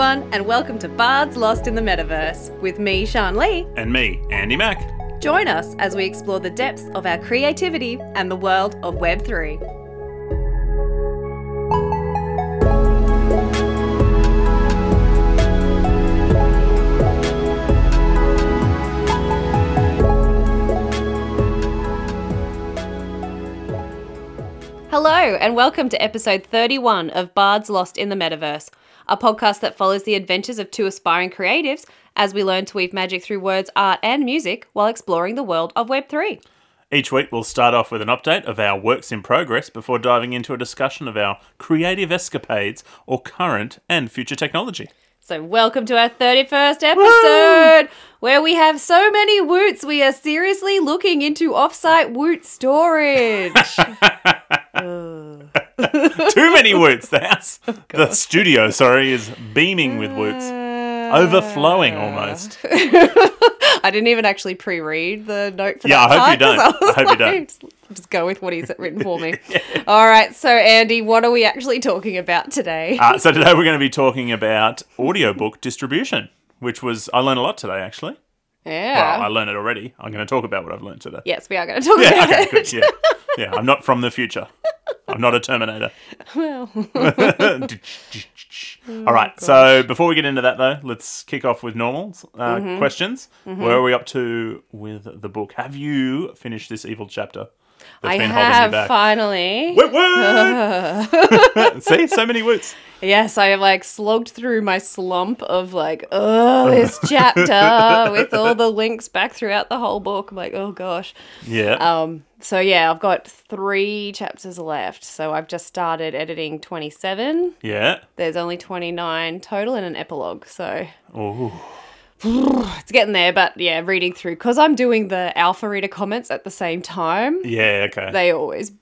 everyone, and welcome to Bards Lost in the Metaverse with me, Sharn Lee. And me, Andy Mac. Join us as we explore the depths of our creativity and the world of Web3. Hello, and welcome to episode 31 of Bards Lost in the Metaverse, a podcast that follows the adventures of two aspiring creatives as we learn to weave magic through words, art, and music while exploring the world of Web3. Each week we'll start off with an update of our works in progress before diving into a discussion of our creative escapades or current and future technology. So, welcome to our 31st episode, where we have so many woots, we are seriously looking into offsite woot storage. Too many woots. The house, the studio, sorry, is beaming with woots. Overflowing almost. I didn't even actually pre-read the note for the Yeah, that I hope you don't. was I hope you don't. Just, go with what he's written for me. All right, so Andy, what are we actually talking about today? Uh, so today we're going to be talking about audiobook distribution, which was, I learned a lot today actually. Yeah. Well, I learned it already. I'm going to talk about what I've learned today. yes, we are going to talk Yeah, about okay, it. good. Yeah. yeah, I'm not from the future. I'm not a Terminator. Well, All right, so before we get into that, though, let's kick off with normal uh, Mm-hmm. questions. Where are we up to with the book? Have you finished this evil chapter I been holding you have finally. Woot woot! See, so many woots. Yes, I have like slogged through my slump of like, oh, this chapter with all the links back throughout the whole book. I'm like, oh gosh. Yeah. Um, so yeah, I've got three chapters left. So I've just started editing 27. yeah. There's only 29 total and an epilogue. So Oh, it's getting there, but yeah, reading through because I'm doing the alpha reader comments at the same time. yeah. Okay. They always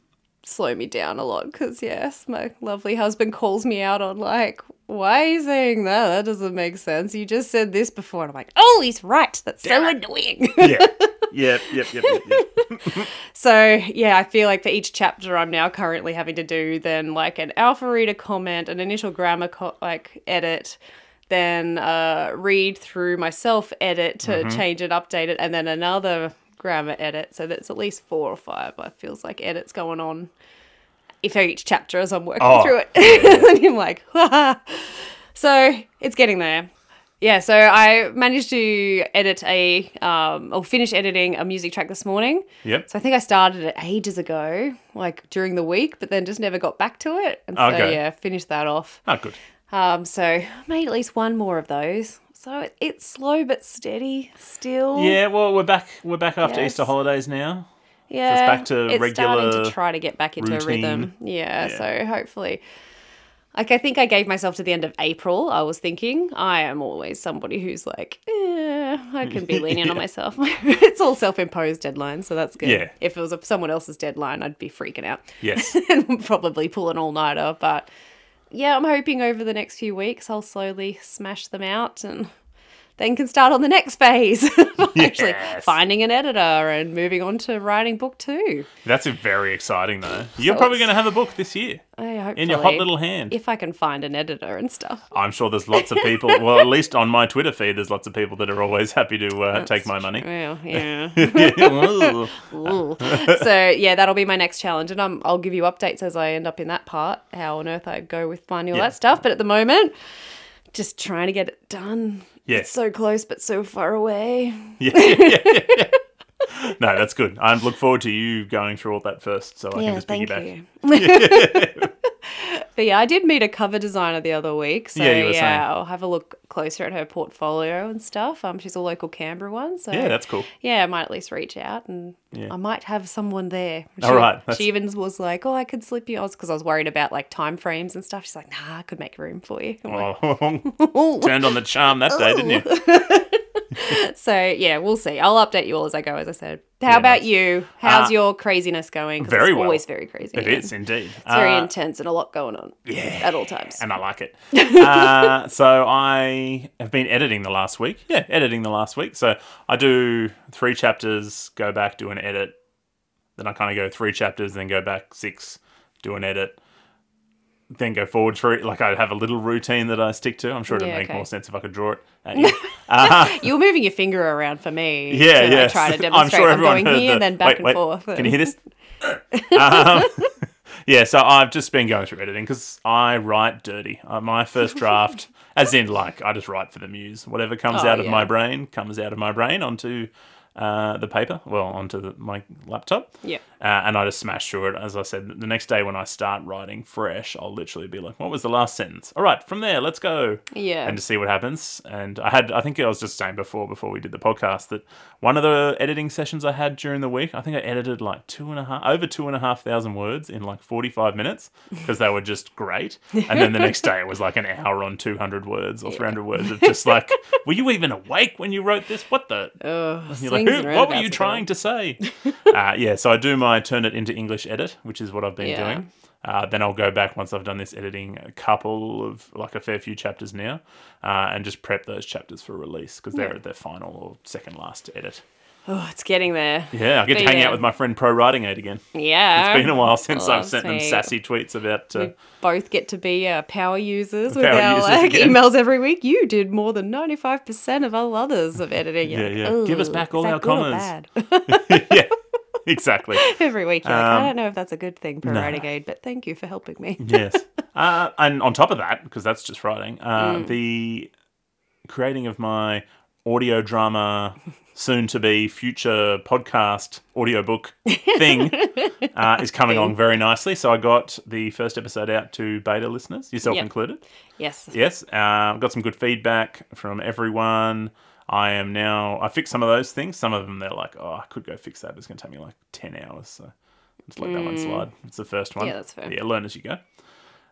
slow me down a lot because yes, my lovely husband calls me out on like, why are you saying that? That doesn't make sense. You just said this before, and I'm like, oh, he's right. That's so annoying. yeah. Yep. Yep. Yep. Yep. yep. So yeah, I feel like for each chapter, I'm now currently having to do then like an alpha reader comment, an initial grammar co- like edit, then uh, read through myself edit to change it, update it, and then another grammar edit. So that's at least four or five. I feels like edits going on. If each chapter as I'm working Oh, through it, and I'm like, so it's getting there. Yeah, so I managed to edit a, um, or finish editing a music track this morning. Yep. So I think I started it ages ago, like during the week, but then just never got back to it. And so Okay. yeah, finished that off. Oh, good. Um, so I made at least one more of those. So it, it's slow but steady still. Yeah. Well, we're back. We're back after Yes. Easter holidays now. yeah. it's back to it's starting to try to get back into a rhythm. Yeah, Yeah. So hopefully. Like I think I gave myself to the end of April. I was thinking I am always somebody who's like, eh, I can be lenient on myself. it's all self-imposed deadlines, so that's good. Yeah. If it was someone else's deadline, I'd be freaking out. Yes. and probably pull an all nighter. But yeah, I'm hoping over the next few weeks I'll slowly smash them out and then can start on the next phase. Actually Yes. finding an editor and moving on to writing book two. That's very exciting, though. You're So probably going to have a book this year I in your hot little hand. If I can find an editor and stuff. I'm sure there's lots of people. well, at least on my Twitter feed, there's lots of people that are always happy to uh, take my money. Well, yeah. So yeah, that'll be my next challenge, and I'm, I'll give you updates as I end up in that part. How on earth I go with finding all Yeah. that stuff, but at the moment, just trying to get it done. Yeah. It's so close but so far away. yeah, yeah, yeah, yeah. No, that's good. I look forward to you going through all that first, so I can just thank piggyback. but yeah, I did meet a cover designer the other week, so Yeah, yeah, you were saying. I'll have a look closer at her portfolio and stuff. Um, she's a local Canberra one, so Yeah, that's cool. yeah, I might at least reach out and Yeah. I might have someone there. She, All right, that's- She even was like, "Oh, I could slip you." I was because I was worried about like time frames and stuff. She's like, "Nah, I could make room for you." I'm like, Oh, turned on the charm that day, didn't you? so yeah, we'll see. I'll update you all as I go. As I said, how Yeah, about nice. you? How's Uh, your craziness going? very it's well. Always very crazy. It yeah. is indeed. It's very Uh, intense and a lot going on. Yeah. At all times. and I like it. uh, so I have been editing the last week. Yeah, editing the last week. So I do three chapters, go back, do an edit. Then I kind of go three chapters, then go back six, do an edit. Then go forward through it. Like I have a little routine that I stick to. I'm sure it'd Yeah, make okay. more sense if I could draw it at you. uh, You were moving your finger around for me. yeah, to, like, yeah. try to I'm demonstrate. sure I'm, going here the- and then back wait, and wait, forth. Can you hear this? um, yeah, so I've just been going through editing because I write dirty. Uh, my first draft, as in like I just write for the muse. Whatever comes Oh, out of yeah. my brain comes out of my brain onto uh, the paper, well, onto the, my laptop. Yeah. Uh, and I just smash through it. As I said, the next day when I start writing fresh, I'll literally be like, "What was the last sentence? All right, from there, let's go." Yeah. And to see what happens. And I had, I think I was just saying before, before we did the podcast, that one of the editing sessions I had during the week, I think I edited like two and a half, over two and a half thousand words in like forty-five minutes because they were just great. And then the next day it was like an hour on two hundred words or three hundred words of just like, were you even awake when you wrote this? What the? Like, swings Who, and what were you trying to say? uh, yeah, so I do my turn it into English edit, which is what I've been Yeah. doing. Uh, then I'll go back once I've done this editing a couple of like a fair few chapters now, uh, and just prep those chapters for release because they're Yeah. at their final or second last edit. Oh, it's getting there. Yeah, I get to hang yeah. out with my friend ProWritingAid again. Yeah. It's been a while since Oh, I've sent them sassy tweets about. Uh, We both get to be uh, power users with our users like again. emails every week. You did more than ninety five percent of all others of editing. You're Yeah, like, yeah. Give us "Ooh, back all that our bad?" yeah, exactly. every week, you're like, Um, I don't know if that's a good thing Pro no. writing aid, but thank you for helping me. yes. Uh, and on top of that, because that's just writing, uh, Mm. the creating of my audio drama, soon to be future podcast audiobook thing uh, is coming along very nicely. So I got the first episode out to beta listeners, yourself Yep. included. Yes. Yes, uh, got some good feedback from everyone. I am now. I fixed some of those things. Some of them they're like, oh, I could go fix that. But it's going to take me like ten hours. So just let that one slide. It's the first one. Mm. Yeah, that's fair. Yeah, learn as you go.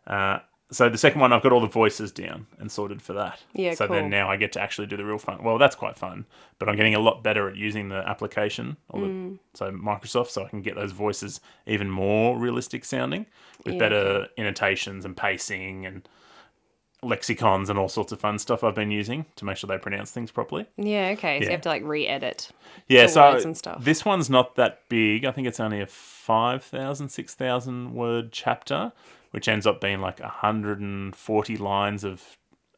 Uh, so the second one, I've got all the voices down and sorted for that. Yeah, So cool. then now I get to actually do the real fun. Well, that's quite fun. But I'm getting a lot better at using the application, or the, Mm. so Microsoft, so I can get those voices even more realistic sounding with Yeah, better annotations and pacing and lexicons and all sorts of fun stuff I've been using to make sure they pronounce things properly. Yeah. Okay. So Yeah. you have to like re-edit. Yeah, so words and stuff. this one's not that big. I think it's only a 5,000, 6,000 word chapter, which ends up being like 140 lines of,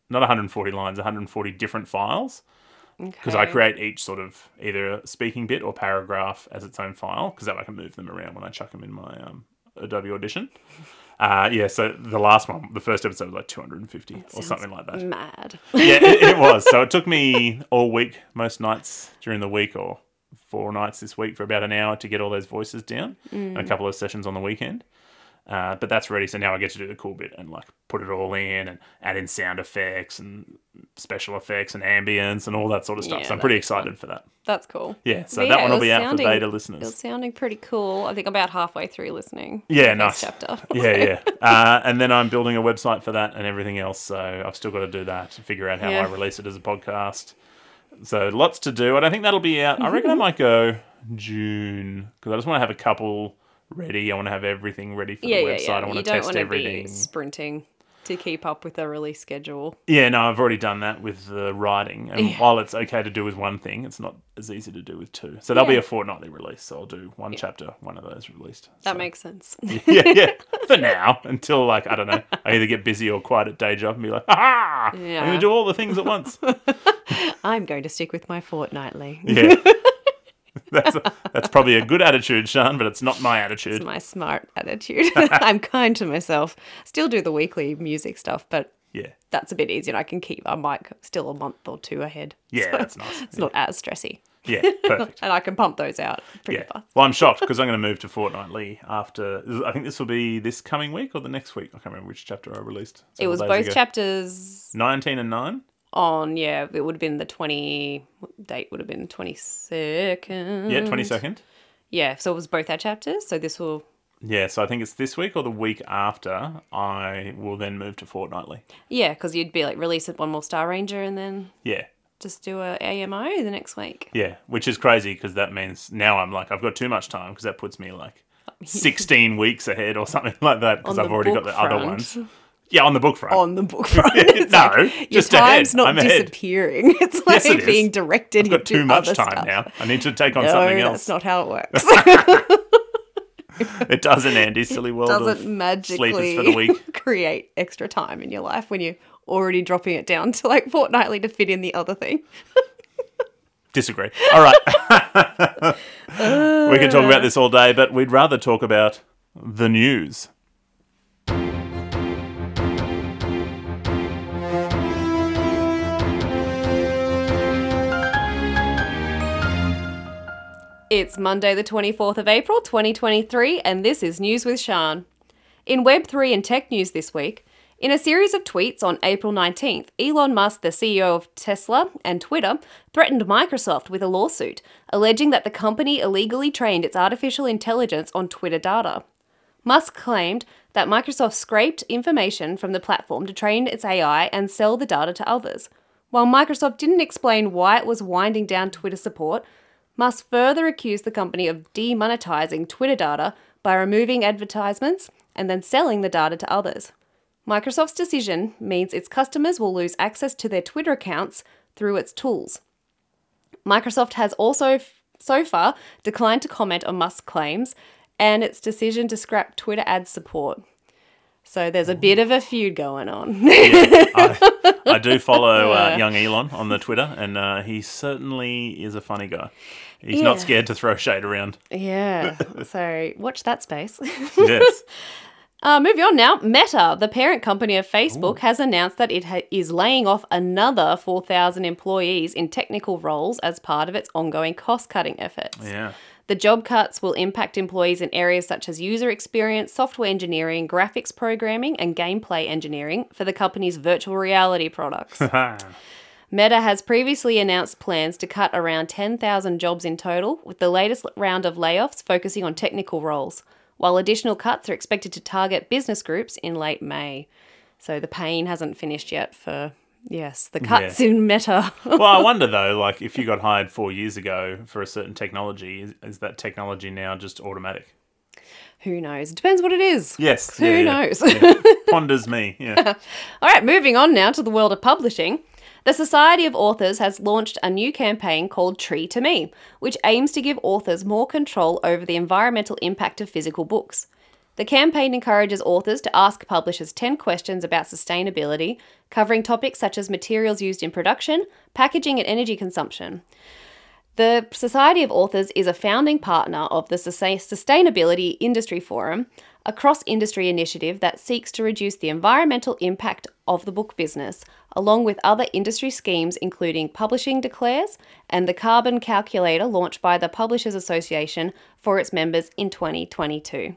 not 140 lines, 140 different files. Because I create each sort of either a speaking bit or paragraph as its own file, because that way I can move them around when I chuck them in my um, Adobe Audition. Uh, yeah, so the last one, the first episode was like 250 or something like that Mad. yeah, it, it was. So it took me all week, most nights during the week, or four nights this week for about an hour to get all those voices down, and a couple of sessions on the weekend. Uh, but that's ready, so now I get to do the cool bit and like put it all in and add in sound effects and special effects and ambience and all that sort of stuff. Yeah, so I'm pretty that's fun. excited for that. That's cool. Yeah, so But that yeah, one will be out for beta listeners. It's sounding pretty cool. I think I'm about halfway through listening. Yeah, nice. Chapter. yeah, yeah. Uh, and then I'm building a website for that and everything else. So I've still got to do that to figure out how Yeah. I release it as a podcast. So lots to do. And I think that'll be out. I reckon I might go June because I just want to have a couple ready. I want to have everything ready for Yeah, the website. yeah. I want you to don't test want to everything. be sprinting to keep up with the release schedule. Yeah, no, I've already done that with the writing. And Yeah. while it's okay to do with one thing, it's not as easy to do with two. So that'll be a fortnightly release. So I'll do one chapter, one of those released. That So- makes sense. yeah, yeah. For now, until like I don't know, I either get busy or quiet at day job and be like, ah, I'm gonna do all the things at once. I'm going to stick with my fortnightly. Yeah, that's that's probably a good attitude, Sharn, but it's not my attitude. It's my smart attitude. I'm kind to myself. Still do the weekly music stuff, but Yeah, that's a bit easier. and I can keep. I'm like still a month or two ahead. yeah, So that's nice. It's not as stressy, Yeah, perfect. and I can pump those out pretty Yeah. fast. Well, I'm shocked because I'm going to move to fortnightly after. I think this will be this coming week or the next week. I can't remember which chapter I released. It was both ago. chapters 19 and 9. On. Yeah, it would have been the twenty date. Would have been twenty second. Yeah, 22nd. Yeah, so it was both our chapters. So this will. Yeah, so I think it's this week or the week after. I will then move to fortnightly. Yeah, because you'd be like release it one more Star Ranger and then Yeah, just do a AMO the next week. Yeah, which is crazy because that means now I'm like I've got too much time because that puts me like 16 weeks ahead or something like that because I've already got the other ones. Yeah, on the book front. on the book front. No, like, your just ahead. time's not I'm ahead. disappearing. It's like Yes, it being directed I've got into too much time stuff. now. I need to take on No, something else. that's not how it works. it doesn't, Andy. silly world. It Doesn't magically sleepers for the week. create extra time in your life when you're already dropping it down to like fortnightly to fit in the other thing. Disagree. All right. we can talk about this all day, but we'd rather talk about the news. It's Monday, the 24th of April, 2023, and this is News with Sharn. In Web3 and tech news this week, in a series of tweets on April 19th, Elon Musk, the CEO of Tesla and Twitter, threatened Microsoft with a lawsuit, alleging that the company illegally trained its artificial intelligence on Twitter data. Musk claimed that Microsoft scraped information from the platform to train its AI and sell the data to others. While Microsoft didn't explain why it was winding down Twitter support, Musk further accused the company of demonetizing Twitter data by removing advertisements and then selling the data to others. Microsoft's decision means its customers will lose access to their Twitter accounts through its tools. Microsoft has also, so far, declined to comment on Musk's claims and its decision to scrap Twitter ad support. So there's a bit of a feud going on. I, I do follow uh, young Elon on the Twitter, and uh, he certainly is a funny guy. He's Yeah. not scared to throw shade around. yeah. So watch that space. Yes. Uh, moving on now. Meta, the parent company of Facebook, has announced that it ha- is laying off another 4,000 employees in technical roles as part of its ongoing cost cutting efforts. yeah. The job cuts will impact employees in areas such as user experience, software engineering, graphics programming, and gameplay engineering for the company's virtual reality products. Meta has previously announced plans to cut around 10,000 jobs in total, with the latest round of layoffs focusing on technical roles, while additional cuts are expected to target business groups in late May. So the pain hasn't finished yet for, yes, the cuts in Meta. well, I wonder though, like if you got hired four years ago for a certain technology, is, is that technology now just automatic? Who knows? It depends what it is. Yes. Who yeah, yeah. knows? Yeah. Ponders me. Yeah. All right, moving on now to the world of publishing. The Society of Authors has launched a new campaign called Tree to Me, which aims to give authors more control over the environmental impact of physical books. The campaign encourages authors to ask publishers 10 questions about sustainability, covering topics such as materials used in production, packaging, and energy consumption. The Society of Authors is a founding partner of the Sustainability Industry Forum, a cross industry initiative that seeks to reduce the environmental impact of the book business, along with other industry schemes including Publishing Declares and the Carbon Calculator launched by the Publishers Association for its members in 2022.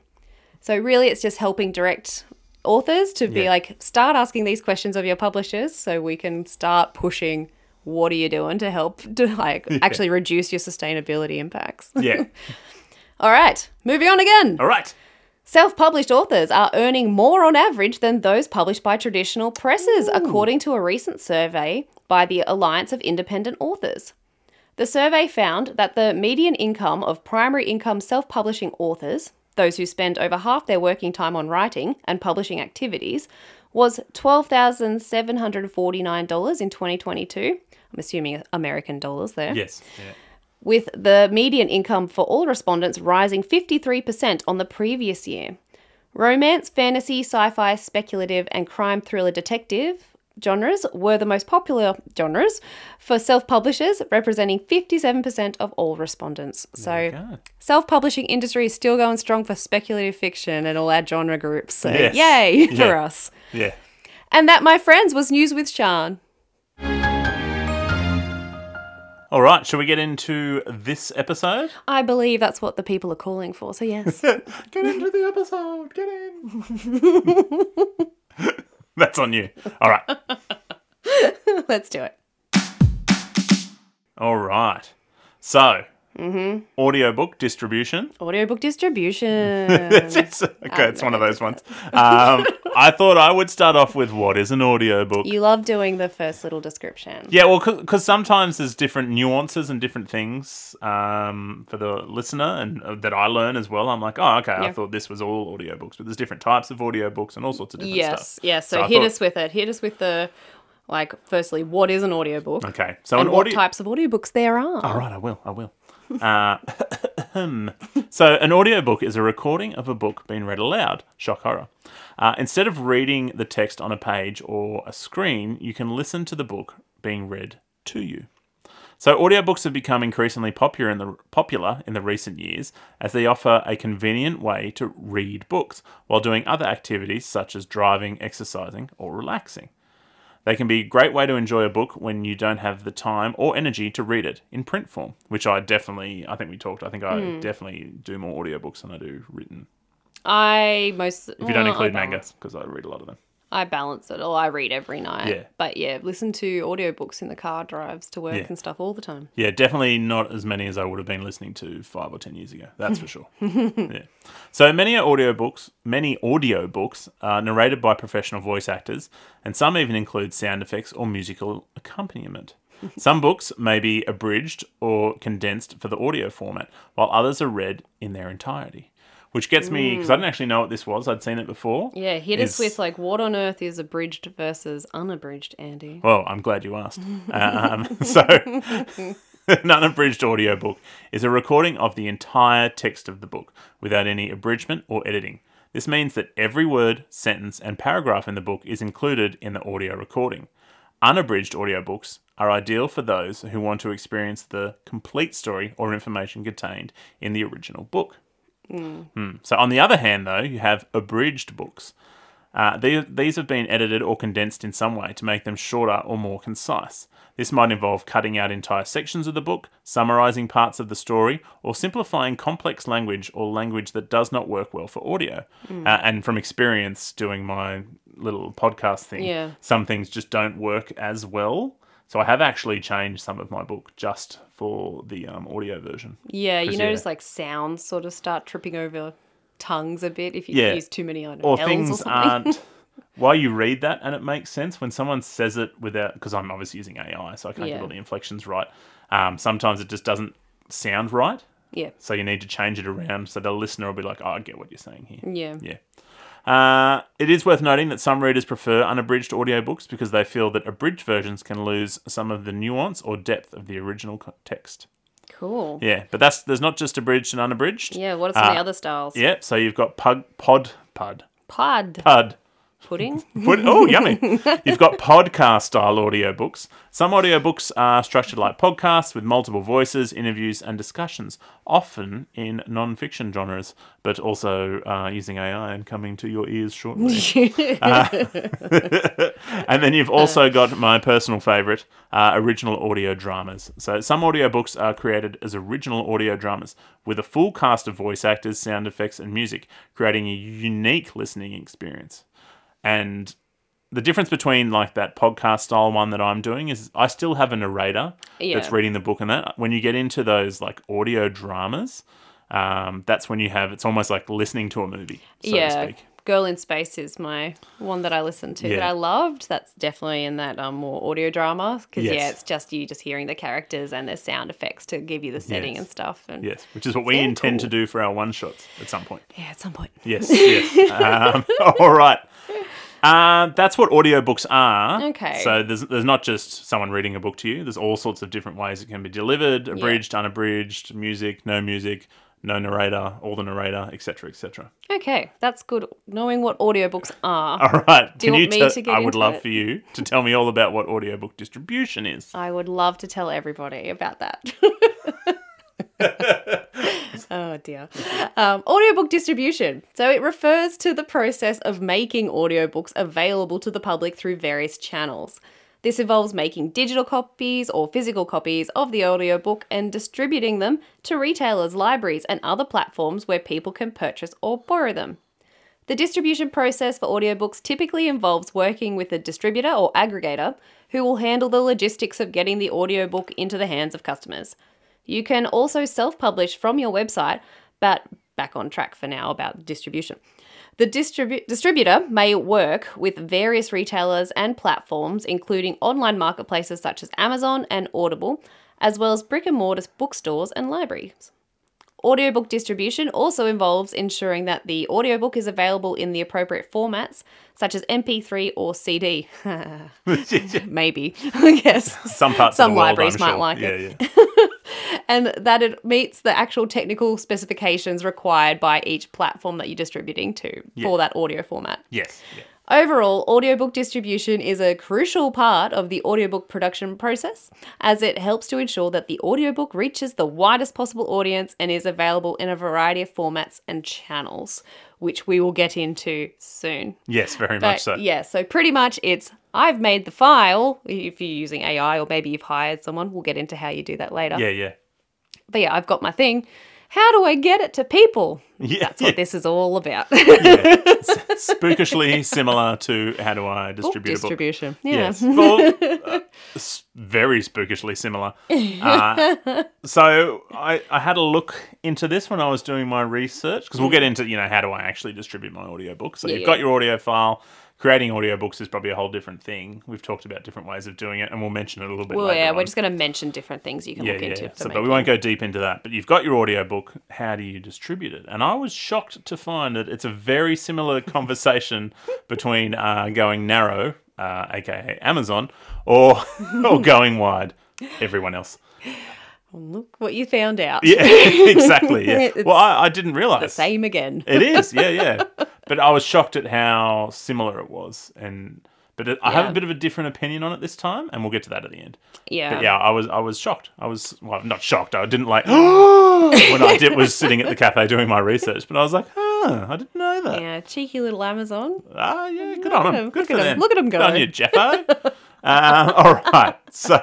So, really, it's just helping direct authors to be Yeah. like, start asking these questions of your publishers so we can start pushing what are you doing to help to like actually reduce your sustainability impacts. Yeah. All right, moving on again. All right. Self published authors are earning more on average than those published by traditional presses, according to a recent survey by the Alliance of Independent Authors. The survey found that the median income of primary income self publishing authors, those who spend over half their working time on writing and publishing activities, was $12,749 in 2022. I'm assuming American dollars there Yes. Yeah. With the median income for all respondents rising 53% on the previous year. Romance, fantasy, sci fi, speculative, and crime thriller detective genres were the most popular genres for self publishers, representing 57% of all respondents. So, self publishing industry is still going strong for speculative fiction and all our genre groups. So, Yes. yay for us. Yeah. And that, my friends, was News with Sharn. All right. Shall we get into this episode? I believe that's what the people are calling for. So, yes. Get into the episode. Get in. That's on you. All right. Let's do it. All right. So, audiobook distribution. Audiobook distribution. It's- it's- okay, it's one of those ones. Um, I thought I would start off with what is an audiobook. you love doing the first little description. Yeah, well, because sometimes there's different nuances and different things um, for the listener, and uh, that I learn as well. I'm like, oh, okay, I thought this was all audiobooks, but there's different types of audiobooks and all sorts of different Yes, stuff. yes. So, So hit thought- us with it. Hit us with the, like, firstly, what is an audiobook? Okay, so And an what audio. types of audiobooks there are. All right, I will. I will. Uh, So, an audiobook is a recording of a book being read aloud. Shock horror. Uh, instead of reading the text on a page or a screen, you can listen to the book being read to you. So, audiobooks have become increasingly popular in the popular in the recent years as they offer a convenient way to read books while doing other activities such as driving, exercising, or relaxing. They can be a great way to enjoy a book when you don't have the time or energy to read it in print form, which I definitely, I think we talked, I think I hmm. definitely do more audiobooks than I do written. I most If you don't include manga, because I read a lot of them. I balance it. Or I read every night. Yeah. But yeah, listen to audiobooks in the car drives to work Yeah. and stuff all the time. Yeah, definitely not as many as I would have been listening to five or ten years ago. That's for sure. yeah. So many are audiobooks, many audiobooks are narrated by professional voice actors, and some even include sound effects or musical accompaniment. Some books may be abridged or condensed for the audio format, while others are read in their entirety. Which gets me because I didn't actually know what this was. I'd seen it before. Yeah, hit us with like what on earth is abridged versus unabridged, Andy? Well, I'm glad you asked. um, so, an unabridged audiobook is a recording of the entire text of the book without any abridgment or editing. This means that every word, sentence, and paragraph in the book is included in the audio recording. Unabridged audiobooks are ideal for those who want to experience the complete story or information contained in the original book. Hmm. So, on the other hand, though, you have abridged books. Uh, they, these have been edited or condensed in some way to make them shorter or more concise. This might involve cutting out entire sections of the book, summarizing parts of the story, or simplifying complex language or language that does not work well for audio. Uh, and from experience doing my little podcast thing, Yeah. some things just don't work as well. So I have actually changed some of my book just for the um, audio version. Yeah, you notice yeah. like sounds sort of start tripping over tongues a bit if you Yeah. use too many don't or L's things or something. aren't while you read that and it makes sense when someone says it without because i'm obviously using ai so i can't Yeah. get all the inflections right um, sometimes it just doesn't sound right yeah, so you need to change it around so the listener will be like oh i get what you're saying here yeah, yeah uh, it is worth noting that some readers prefer unabridged audiobooks because they feel that abridged versions can lose some of the nuance or depth of the original text. Cool. Yeah, but that's there's not just abridged and unabridged. Yeah, what are some of the Uh, other styles? Yeah, so you've got pug, pod, pud, Pod pud, pudding. Oh, yummy. You've got podcast style audiobooks. Some audiobooks are structured like podcasts with multiple voices, interviews, and discussions, often in non fiction genres, but also uh, using AI and coming to your ears shortly. and then you've also got my personal favorite, uh, original audio dramas. So some audiobooks are created as original audio dramas with a full cast of voice actors, sound effects, and music, creating a unique listening experience. And the difference between like that podcast style one that I'm doing is I still have a narrator that's reading the book and that. When you get into those like audio dramas, um, that's when you have it's almost like listening to a movie, so to yeah. speak. Girl in Space is my one that I listened to that I loved. That's definitely in that um, more audio drama because yeah, it's just you just hearing the characters and their sound effects to give you the setting Yes. and stuff. And Yes, which is what we intend to do for our one shots at some point. yeah, at some point. Yes, yes. Um, all right. Uh, that's what audiobooks are. Okay. So there's there's not just someone reading a book to you. There's all sorts of different ways it can be delivered: abridged, unabridged, music, no music, no narrator, all the narrator, etc., etc. Okay, that's good. Knowing what audiobooks are, All right. Do you want me tell- to get I would love it? for you to tell me all about what audiobook distribution is. I would love to tell everybody about that. oh dear. Um, audiobook distribution. So it refers to the process of making audiobooks available to the public through various channels. This involves making digital copies or physical copies of the audiobook and distributing them to retailers, libraries, and other platforms where people can purchase or borrow them. The distribution process for audiobooks typically involves working with a distributor or aggregator who will handle the logistics of getting the audiobook into the hands of customers. You can also self publish from your website, but back on track for now about distribution. The distribu- distributor may work with various retailers and platforms, including online marketplaces such as Amazon and Audible, as well as brick and mortar bookstores and libraries. Audiobook distribution also involves ensuring that the audiobook is available in the appropriate formats, such as MP3 or CD. Maybe, I guess. Some parts Some of the world, libraries I'm might sure. like yeah, it. Yeah. And that it meets the actual technical specifications required by each platform that you're distributing to for that audio format. Yes. Yeah. Overall, audiobook distribution is a crucial part of the audiobook production process as it helps to ensure that the audiobook reaches the widest possible audience and is available in a variety of formats and channels, which we will get into soon. Yes, very But much so. yeah, so pretty much it's I've made the file. If you're using AI or maybe you've hired someone, we'll get into how you do that later. Yeah, yeah. But yeah, I've got my thing. How do I get it to people? Yeah. That's what this is all about. yeah. Spookishly similar to how do I distribute a book? Distribution. Yeah. Yes. Well, uh, very spookishly similar. Uh, so I, I had a look into this when I was doing my research because we'll get into, you know, how do I actually distribute my audiobook. So Yeah, you've got your audio file. Creating audiobooks is probably a whole different thing. We've talked about different ways of doing it and we'll mention it a little bit Well, yeah, on. we're just going to mention different things you can yeah, look yeah. into. For So, but we won't go deep into that. But you've got your audiobook. How do you distribute it? And I was shocked to find that it's a very similar conversation between uh, going narrow, uh, aka Amazon, or or going wide, everyone else. Look what you found out. Yeah, exactly. Yeah. Well, I, I didn't realize The same again. it is. Yeah, yeah. But I was shocked at how similar it was, and but it, I have a bit of a different opinion on it this time, and we'll get to that at the end. Yeah. But yeah, I was I was shocked. I was well, not shocked. I didn't like when I did was sitting at the cafe doing my research, but I was like, huh, I didn't know that. Yeah, cheeky little Amazon. Ah, yeah, good Look on him, Good look for at them. look at him Good on go. you, Jeffo. Um, all right, so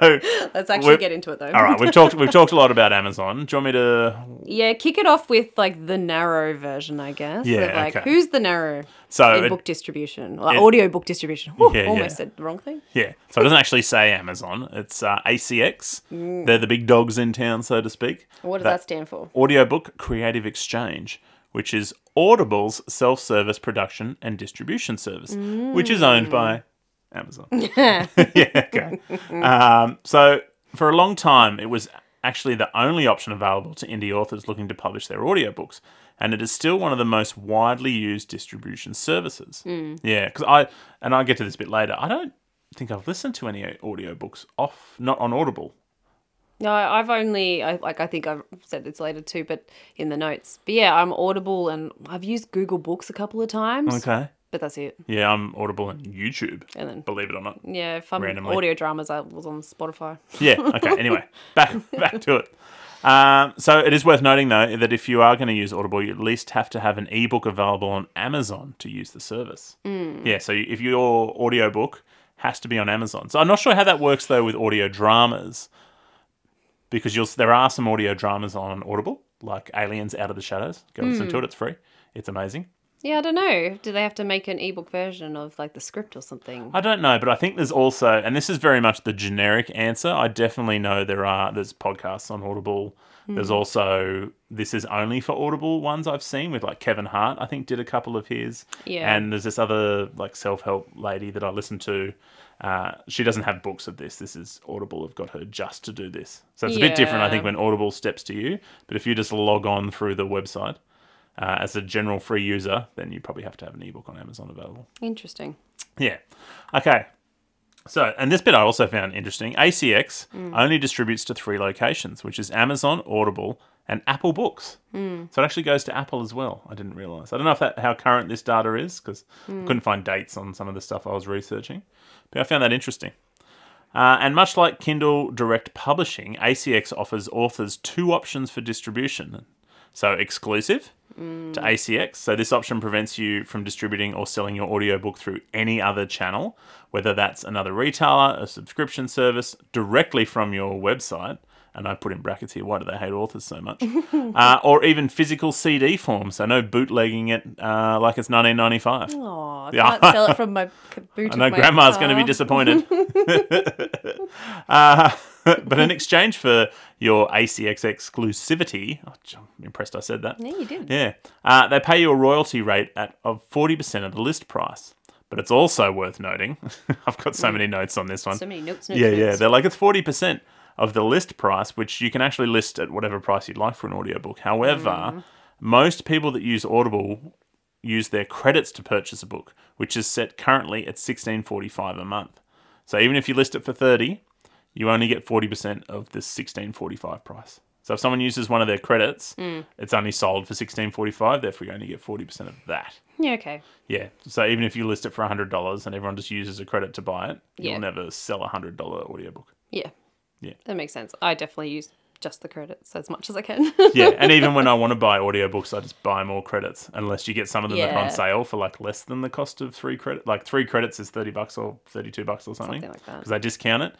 Let's actually get into it though. all right, we've talked we've talked a lot about Amazon. Do you want me to? Yeah, kick it off with like the narrow version, I guess. Yeah, of, like okay. who's the narrow So in it- book distribution, it- audio book distribution? Whew, Yeah, almost yeah. said the wrong thing. Yeah, so it doesn't actually say Amazon. It's uh, ACX. They're the big dogs in town, so to speak. What does that, stand for? Audiobook Creative Exchange, which is Audible's self service production and distribution service, which is owned by Amazon. yeah, okay. Um, so, for a long time, it was actually the only option available to indie authors looking to publish their audiobooks. And it is still one of the most widely used distribution services. Yeah, because I, and I'll get to this a bit later, I don't think I've listened to any audiobooks off, not on Audible. No, I've only I, like I think I've said this later too, but in the notes. But yeah, I'm Audible and I've used Google Books a couple of times. Okay. But that's it. Yeah, I'm Audible and YouTube, And then believe it or not. yeah, if I'm Randomly. audio dramas, I was on Spotify. Yeah. Okay. Anyway, back back to it. Um, so it is worth noting though that if you are going to use Audible, you at least have to have an ebook available on Amazon to use the service. Yeah. So if your audiobook has to be on Amazon, so I'm not sure how that works though with audio dramas, because you'll there are some audio dramas on Audible, like Aliens Out of the Shadows. Go listen to it; it's free. It's amazing. Yeah, I don't know. Do they have to make an ebook version of like the script or something? I don't know, but I think there's also, and this is very much the generic answer. I definitely know there are there's podcasts on Audible. There's also this is only for Audible ones I've seen with like Kevin Hart. I think did a couple of his. Yeah. And there's this other like self help lady that I listen to. Uh, she doesn't have books of this. This is Audible have got her just to do this. So it's a bit different, I think, when Audible steps to you. But if you just log on through the website uh, as a general free user, then you probably have to have an ebook on Amazon available. Interesting. Yeah. Okay. So, and this bit I also found interesting. ACX only distributes to three locations, which is Amazon, Audible, and Apple Books. So it actually goes to Apple as well. I didn't realize. I don't know if that how current this data is because I couldn't find dates on some of the stuff I was researching, but I found that interesting. Uh, and much like Kindle Direct Publishing, ACX offers authors two options for distribution. So exclusive to ACX. So this option prevents you from distributing or selling your audiobook through any other channel, whether that's another retailer, a subscription service, directly from your website. And I put in brackets here, why do they hate authors so much? uh, or even physical CD form. So no bootlegging it uh, like it's 1995. Oh, I Yeah. can't sell it from my boot. I know my grandma's going to be disappointed. uh, but in exchange for your ACX exclusivity, oh, I'm impressed I said that. Yeah, you did. Yeah, uh, they pay you a royalty rate at of forty percent of the list price. But it's also worth noting. I've got so many notes on this one. So many notes. notes yeah, yeah. notes. They're like it's forty percent of the list price, which you can actually list at whatever price you'd like for an audiobook. However, Mm. most people that use Audible use their credits to purchase a book, which is set currently at sixteen forty five a month. So even if you list it for thirty, you only get forty percent of the sixteen forty five price. So if someone uses one of their credits, Hmm. it's only sold for sixteen forty five. Therefore, you only get forty percent of that. Yeah, okay. Yeah. So even if you list it for hundred dollars and everyone just uses a credit to buy it, Yeah. you'll never sell a hundred dollar audiobook. Yeah. Yeah. That makes sense. I definitely use just the credits as much as I can. Yeah, and even when I want to buy audiobooks, I just buy more credits. Unless you get some of them that are on sale for like less than the cost of three credit. Like three credits is thirty bucks or thirty two bucks or something. Something like that. Because they discount it,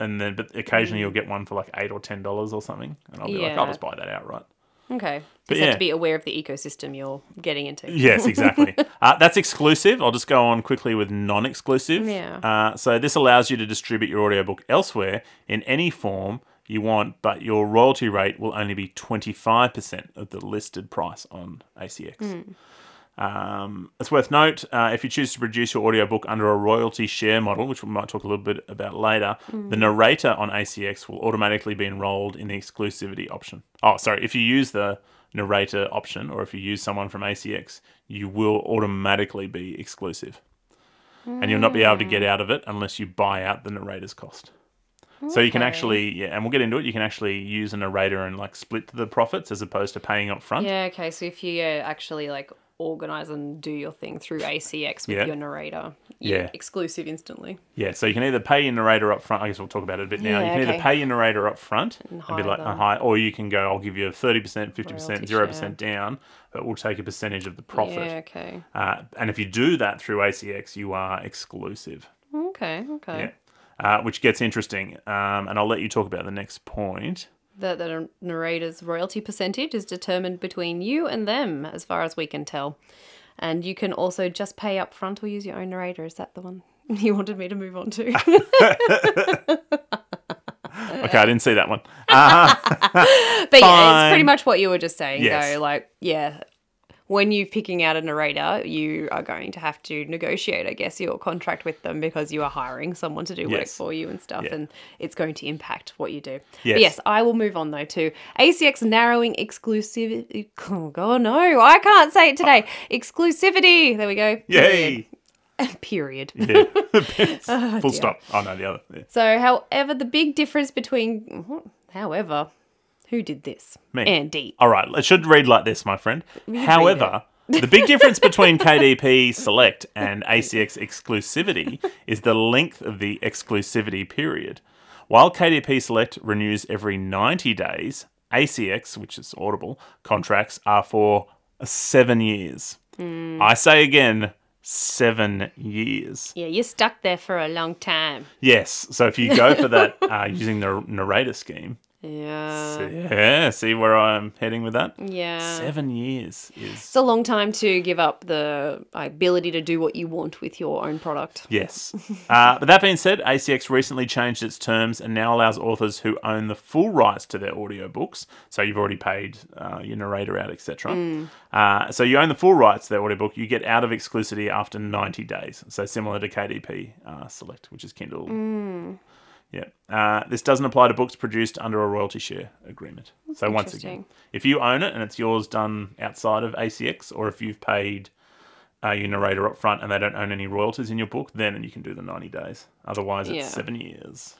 and then but occasionally you'll get one for like eight or ten dollars or something, and I'll be like, I'll just buy that outright. okay. But Just have to be aware of the ecosystem you're getting into. Yes, exactly. uh, that's exclusive. I'll just go on quickly with non exclusive. Yeah. Uh, so this allows you to distribute your audiobook elsewhere in any form you want, but your royalty rate will only be 25% of the listed price on ACX. Um, it's worth note uh, if you choose to produce your audiobook under a royalty share model, which we might talk a little bit about later, the narrator on ACX will automatically be enrolled in the exclusivity option. Oh, sorry, if you use the narrator option or if you use someone from ACX, you will automatically be exclusive. And you'll not be able to get out of it unless you buy out the narrator's cost. So you can actually, yeah, and we'll get into it. You can actually use a narrator and like split the profits as opposed to paying up front. Yeah, okay. So if you uh, actually like organize and do your thing through ACX with Yeah. your narrator, Yeah. yeah, exclusive instantly. Yeah, so you can either pay your narrator up front. I guess we'll talk about it a bit now. Yeah, you can okay. either pay your narrator up front and, be like, them. uh, high, or you can go, I'll give you 30%, 50%, 0% down, but we'll take a percentage of the profit. Yeah, okay. Uh, and if you do that through ACX, you are exclusive. Okay, okay. Yeah. Uh, which gets interesting. Um, and I'll let you talk about the next point. The, the narrator's royalty percentage is determined between you and them, as far as we can tell. And you can also just pay up front or use your own narrator. Is that the one you wanted me to move on to? Okay, I didn't see that one. Uh, But yeah, it's pretty much what you were just saying, Yes. though. Like, yeah, when you're picking out a narrator, you are going to have to negotiate, I guess, your contract with them because you are hiring someone to do work for you and stuff, Yeah. and it's going to impact what you do. Yes. Yes, I will move on though to ACX narrowing exclusivity. Oh god, no, I can't say it today. Exclusivity. There we go. yay! Period. Yeah. Oh, Full dear. stop. Oh, no, the other. Yeah. So, however, the big difference between, however, who did this? Me. Andy. All right, it should read like this, my friend. However, the big difference between KDP Select and ACX exclusivity is the length of the exclusivity period. While KDP Select renews every 90 days, ACX, which is Audible, contracts are for seven years. I say again, seven years. Yeah, you're stuck there for a long time. Yes, so if you go for that uh, using the narrator scheme, Yeah. yeah, see where I'm heading with that? Yeah. Seven years is It's a long time to give up the ability to do what you want with your own product. yes. Uh, but that being said, ACX recently changed its terms and now allows authors who own the full rights to their audiobooks. So you've already paid uh, your narrator out, etc. Uh, so you own the full rights to their audiobook. You get out of exclusivity after 90 days. So similar to KDP uh, Select, which is Kindle. Yeah. Uh, this doesn't apply to books produced under a royalty share agreement. so once again, if you own it and it's yours done outside of ACX, or if you've paid uh, your narrator up front and they don't own any royalties in your book, then you can do the 90 days. Otherwise, it's Yeah. seven years,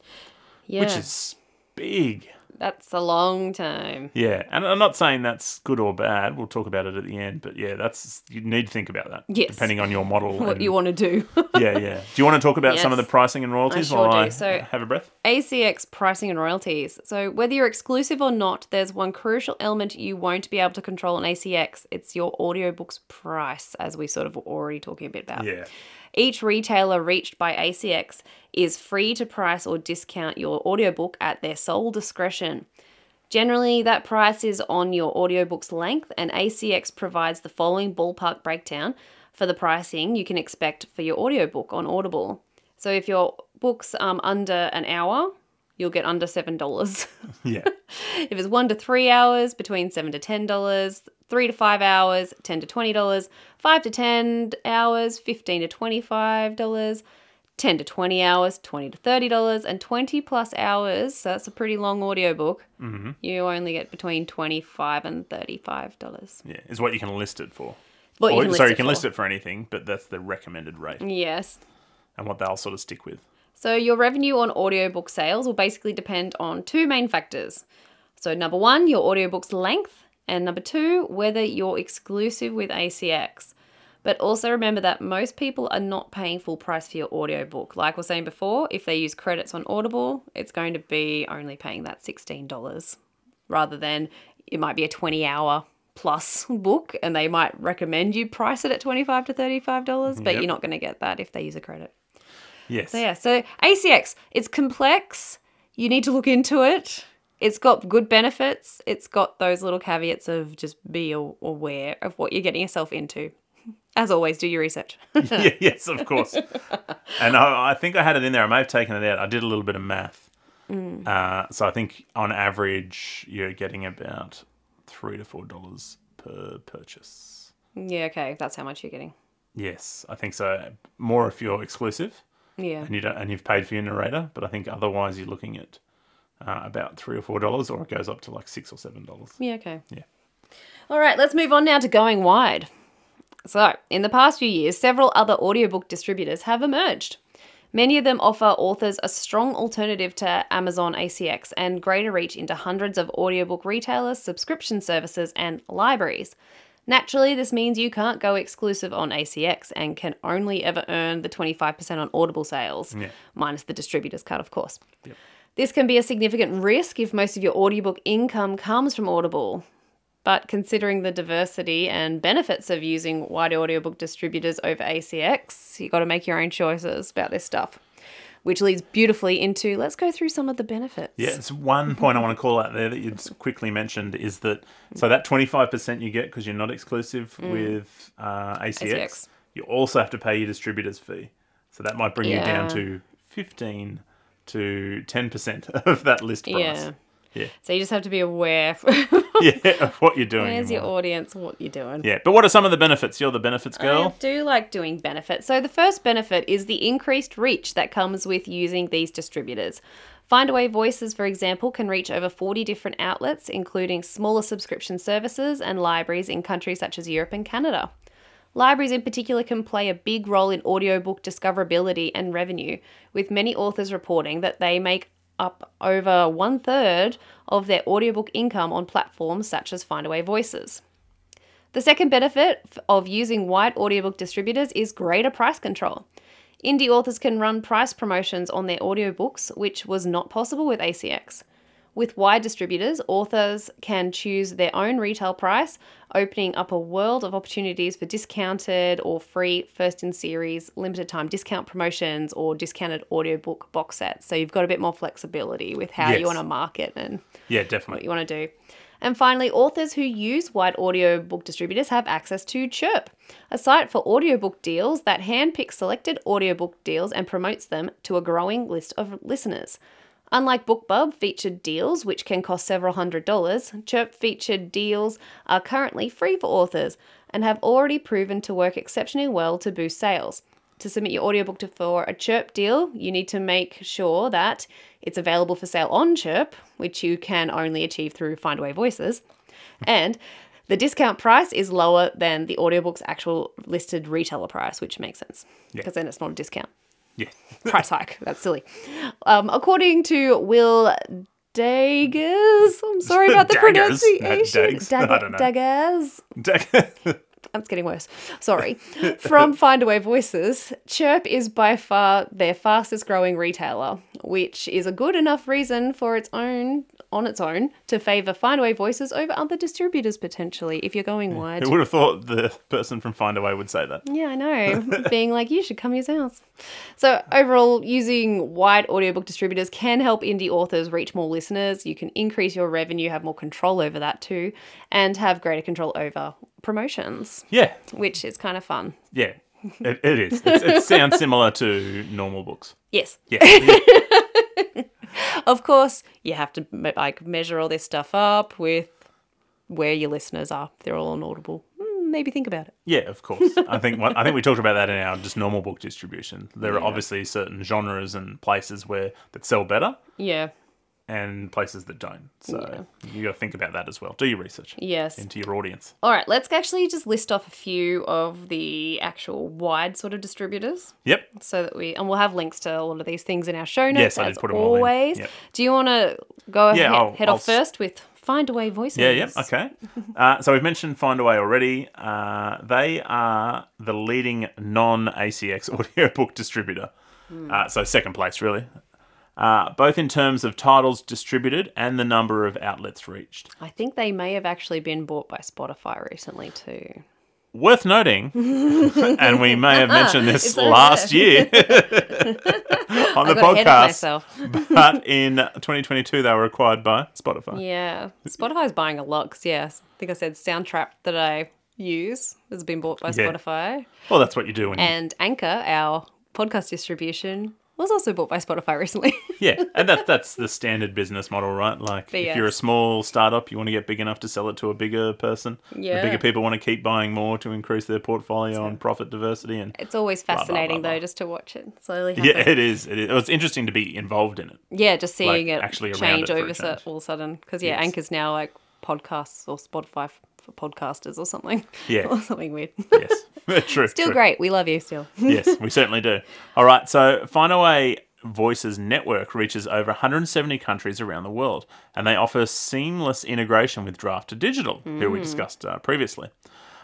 Yeah. which is big. That's a long time. Yeah. And I'm not saying that's good or bad. We'll talk about it at the end. But yeah, that's you need to think about that. Yes. Depending on your model. What and- you want to do. yeah, yeah. Do you want to talk about some of the pricing and royalties I sure do. I So- have a breath? ACX pricing and royalties. So, whether you're exclusive or not, there's one crucial element you won't be able to control on ACX. It's your audiobook's price, as we sort of were already talking a bit about. Yeah. Each retailer reached by ACX is free to price or discount your audiobook at their sole discretion. Generally, that price is on your audiobook's length, and ACX provides the following ballpark breakdown for the pricing you can expect for your audiobook on Audible. So, if your book's um, under an hour, you'll get under $7. Yeah. If it's one to three hours, between seven to ten dollars. Three to five hours, ten to twenty dollars. Five to ten hours, fifteen to twenty-five dollars. Ten to twenty hours, twenty to thirty dollars, and twenty plus hours. So that's a pretty long audiobook. Mm-hmm. You only get between twenty-five and thirty-five dollars. Yeah. Is what you can list it for. What Or- list sorry, you can for. list it for anything, but that's the recommended rate Yes. and what they'll sort of stick with. So your revenue on audiobook sales will basically depend on two main factors. So, number one, your audiobook's length, and number two, whether you're exclusive with ACX. But also remember that most people are not paying full price for your audiobook. Like we're saying before, if they use credits on Audible, it's going to be only paying that $16 rather than it might be a 20 hour plus book and they might recommend you price it at 25 to $35, but Yep. you're not going to get that if they use a credit. Yes. So yeah, so ACX, it's complex. You need to look into it. It's got good benefits. It's got those little caveats of just be aware of what you're getting yourself into. As always, do your research. yeah, yes, of course. and I, I think I had it in there. I may have taken it out. I did a little bit of math. Mm. Uh, so I think on average, you're getting about three to four dollars per purchase. yeah, okay, that's how much you're getting. Yes, I think so. More if you're exclusive Yeah. and you don't, and you've paid for your narrator, but I think otherwise you're looking at uh, about three or four dollars, or it goes up to like six or seven dollars. Yeah, okay. Yeah. All right, let's move on now to going wide. So, in the past few years, several other audiobook distributors have emerged. Many of them offer authors a strong alternative to Amazon ACX and greater reach into hundreds of audiobook retailers, subscription services, and libraries. Naturally, this means you can't go exclusive on ACX and can only ever earn the 25% on Audible sales, Yeah. minus the distributor's cut, of course. This can be a significant risk if most of your audiobook income comes from Audible. But considering the diversity and benefits of using wide audiobook distributors over ACX, you've got to make your own choices about this stuff. Which leads beautifully into let's go through some of the benefits. Yeah, it's one point I want to call out there that you quickly mentioned is that so that twenty five percent you get because you're not exclusive with uh, ACX, ACX. you also have to pay your distributor's fee. So that might bring you down Yeah. to fifteen to ten percent of that list price. Yeah. Yeah. So you just have to be aware. Yeah, of what you're doing. Where's your audience? What you're doing? Yeah, but what are some of the benefits? You're the benefits girl. I do like doing benefits. So the first benefit is the increased reach that comes with using these distributors. Findaway Voices, for example, can reach over 40 different outlets, including smaller subscription services and libraries in countries such as Europe and Canada. Libraries in particular can play a big role in audiobook discoverability and revenue, with many authors reporting that they make up over one third of their audiobook income on platforms such as Findaway Voices. The second benefit of using wide audiobook distributors is greater price control. Indie authors can run price promotions on their audiobooks, which was not possible with ACX. With wide distributors, authors can choose their own retail price, opening up a world of opportunities for discounted or free first in series, limited time discount promotions, or discounted audiobook box sets. So you've got a bit more flexibility with how Yes. you want to market and Yeah, definitely. what you want to do. And finally, authors who use wide audiobook distributors have access to Chirp, a site for audiobook deals that handpicks selected audiobook deals and promotes them to a growing list of listeners. Unlike BookBub featured deals, which can cost several hundred dollars, Chirp featured deals are currently free for authors and have already proven to work exceptionally well to boost sales. To submit your audiobook to, for a Chirp deal, you need to make sure that it's available for sale on Chirp, which you can only achieve through Findaway Voices, and the discount price is lower than the audiobook's actual listed retailer price, which makes sense because then it's not a discount Yeah. price hike. That's silly. Um, according to Will Daggers, I'm sorry about the Daggers, pronunciation. Dags. I don't know. Daggers. yeah. It's getting worse. Sorry. From Findaway Voices, Chirp is by far their fastest growing retailer, which is a good enough reason for its own on its own to favor Findaway Voices over other distributors potentially if you're going wide. Who would have thought the person from Findaway would say that? Yeah, I know. Being like, you should come use ours. So, overall, using wide audiobook distributors can help indie authors reach more listeners. You can increase your revenue, have more control over that too, and have greater control over promotions, Yeah. which is kind of fun. Yeah. It, it is. It's, it sounds similar to normal books. Yes. Yeah. yeah. Of course, you have to like measure all this stuff up with where your listeners are. They're all on Audible. Hmm, Maybe think about it. Yeah, of course. I think I think we talked about that in our just normal book distribution. There are obviously certain genres and places where that sell better, Yeah. And places that don't. So you got to think about that as well. Do your research Yes. into your audience. All right, let's actually just list off a few of the actual wide sort of distributors Yep. so that we, and we'll have links to all of these things in our show notes Yes, I did put 'em all in. always. Yep. Do you want to go Yeah, ahead, I'll- head I'll off s- first with Findaway Voices? Yeah, yeah, okay. Uh, so we've mentioned Findaway already. Uh, they are the leading non ACX audiobook distributor. Uh, so second place, really. Uh, both in terms of titles distributed and the number of outlets reached. I think they may have actually been bought by Spotify recently too. Worth noting, and we may have mentioned this last year on I the got ahead of podcast, myself. but in 2022 they were acquired by Spotify. Yeah, Spotify's buying a lot. 'cause, yeah, I think I said Soundtrap that I use has been bought by Yeah. Spotify, Well, that's what you do when you and Anchor, our podcast distribution, was also bought by Spotify recently. Yeah, and that that's the standard business model, right? Like if you're a small startup, you want to get big enough to sell it to a bigger person. Yeah. The bigger people want to keep buying more to increase their portfolio and profit diversity and it's always blah, fascinating blah. though, just to watch it slowly. Happen. yeah, it is. It is. It's interesting to be involved in it. Yeah, just seeing Like, it actually change it over change. all of a sudden. Because yeah, Yes. Anchor's now like podcasts or Spotify for podcasters or something. Yeah. or something weird. Yes, true. Still true. great. We love you still. yes, we certainly do. All right, so Findaway Voices network reaches over 170 countries around the world, and they offer seamless integration with Draft to Digital, who we discussed uh, previously.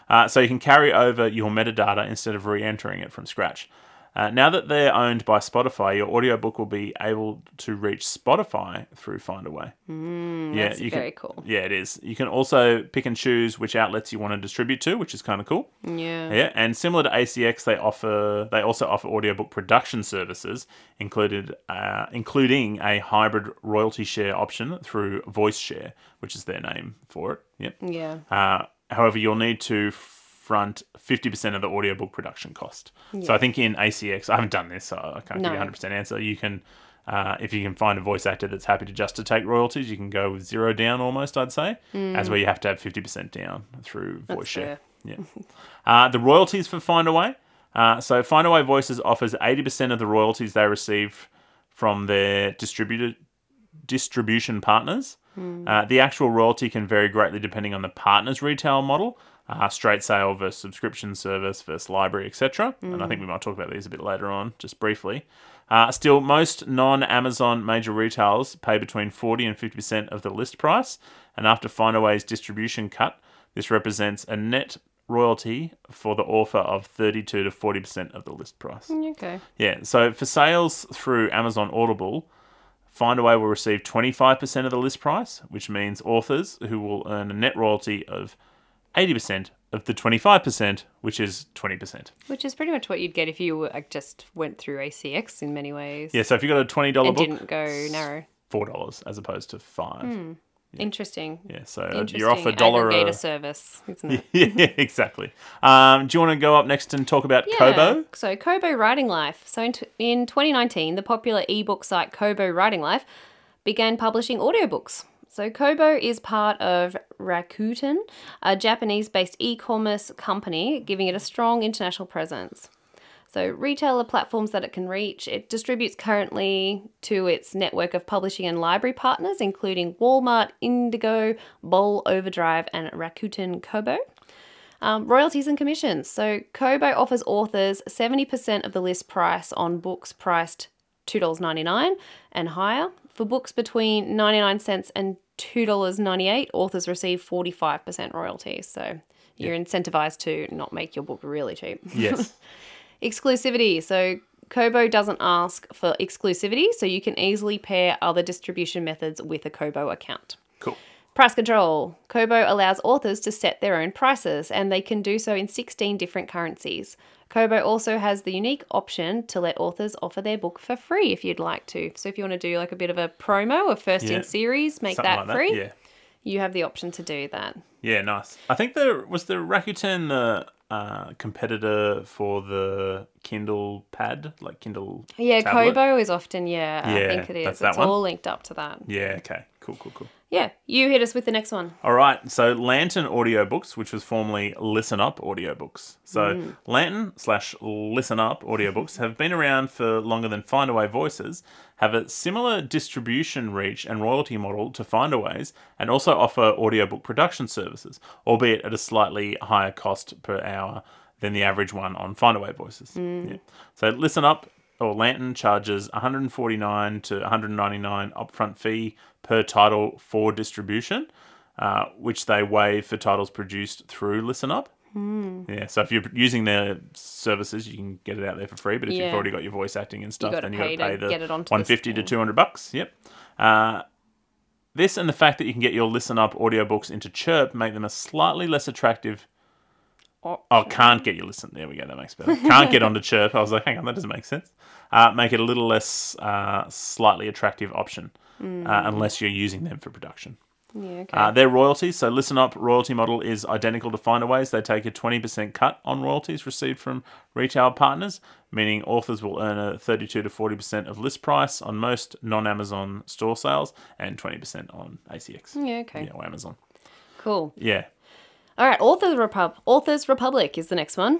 Uh, so you can carry over your metadata instead of re-entering it from scratch. Uh, now that they're owned by Spotify, your audiobook will be able to reach Spotify through Findaway. Mm, yeah, that's you very can, cool. Yeah, it is. You can also pick and choose which outlets you want to distribute to, which is kind of cool. Yeah. Yeah, and similar to ACX, they offer they also offer audiobook production services, included uh, including a hybrid royalty share option through Voice Share, which is their name for it. Yep. Yeah. Uh, however, you'll need to front fifty percent of the audiobook production cost. So I think in ACX, I haven't done this, so I can't give you a hundred percent answer. You can. Uh, if you can find a voice actor that's happy to just to take royalties, you can go with zero down almost, I'd say, as where you have to have 50% down through voice share. Yeah. Uh, the royalties for Findaway. Uh, so Findaway Voices offers 80% of the royalties they receive from their distributed distribution partners. Uh, the actual royalty can vary greatly depending on the partner's retail model, uh, straight sale versus subscription service versus library, etc. And I think we might talk about these a bit later on, just briefly. Uh, still, most non-Amazon major retailers pay between 40 and 50% of the list price, and after Findaway's distribution cut, this represents a net royalty for the author of 32 to 40% of the list price. Okay. Yeah, so for sales through Amazon Audible, Findaway will receive 25% of the list price, which means authors who will earn a net royalty of 80% of the 25%, which is 20%. Which is pretty much what you'd get if you like, just went through ACX in many ways. Yeah, so if you got a $20 And book, didn't go narrow. $4 as opposed to 5 hmm. Interesting. Yeah, so uh, Interesting. you're off a dollar Aggregator a... service, isn't it? yeah, exactly. Um, do you want to go up next and talk about Kobo? So Kobo Writing Life. So in, t- in 2019, the popular ebook site Kobo Writing Life began publishing audiobooks. So Kobo is part of Rakuten, a Japanese-based e-commerce company, giving it a strong international presence. So retailer platforms that it can reach, it distributes currently to its network of publishing and library partners, including Walmart, Indigo, Bol Overdrive, and Rakuten Kobo. Um, royalties and commissions. So Kobo offers authors 70% of the list price on books priced $2.99 and higher. For books between 99 cents and $2.98, authors receive 45% royalties. So you're incentivized to not make your book really cheap. Yes. Exclusivity. So Kobo doesn't ask for exclusivity, so you can easily pair other distribution methods with a Kobo account. cool. Price control. Kobo allows authors to set their own prices, and they can do so in 16 different currencies. Kobo also has the unique option to let authors offer their book for free if you'd like to. So if you want to do like a bit of a promo, a first Yeah. in series, make Something that like free, that. Yeah. you have the option to do that. Yeah, nice. I think there was the Rakuten the uh, competitor for the Kindle Pad, like Kindle. Yeah, tablet? Kobo is often, yeah, I think it is. that It's all linked up to that. Yeah. Okay. Cool, cool, cool. Yeah, you hit us with the next one. All right, so Lantern Audiobooks, which was formerly Listen Up Audiobooks. So mm. Lantern slash Listen Up Audiobooks have been around for longer than Findaway Voices, have a similar distribution reach and royalty model to Findaway's, and also offer audiobook production services, albeit at a slightly higher cost per hour than the average one on Findaway Voices. Mm. Yeah. So Listen Up or Lantern charges 149 to 199 upfront fee per title for distribution, uh, which they waive for titles produced through Listen Up. Yeah, so if you're using their services, you can get it out there for free. But if Yeah. you've already got your voice acting and stuff, gotta then you got to pay the get it onto 150 to 200 bucks. Yep. Uh, this and the fact that you can get your Listen Up audiobooks into Chirp make them a slightly less attractive Oh, can't get you listen. There we go. That makes better. Can't get onto Chirp. I was like, hang on, that doesn't make sense. Uh, make it a little less uh, slightly attractive option, uh, unless you're using them for production. Yeah, okay. Uh, their royalties. So Listen Up royalty model is identical to Findaway's. They take a 20% cut on royalties received from retail partners, meaning authors will earn a 32 to 40% of list price on most non-Amazon store sales and 20% on ACX. yeah, okay. Yeah, or Amazon. Cool. Yeah. All right, Authors, Repub- Authors Republic is the next one.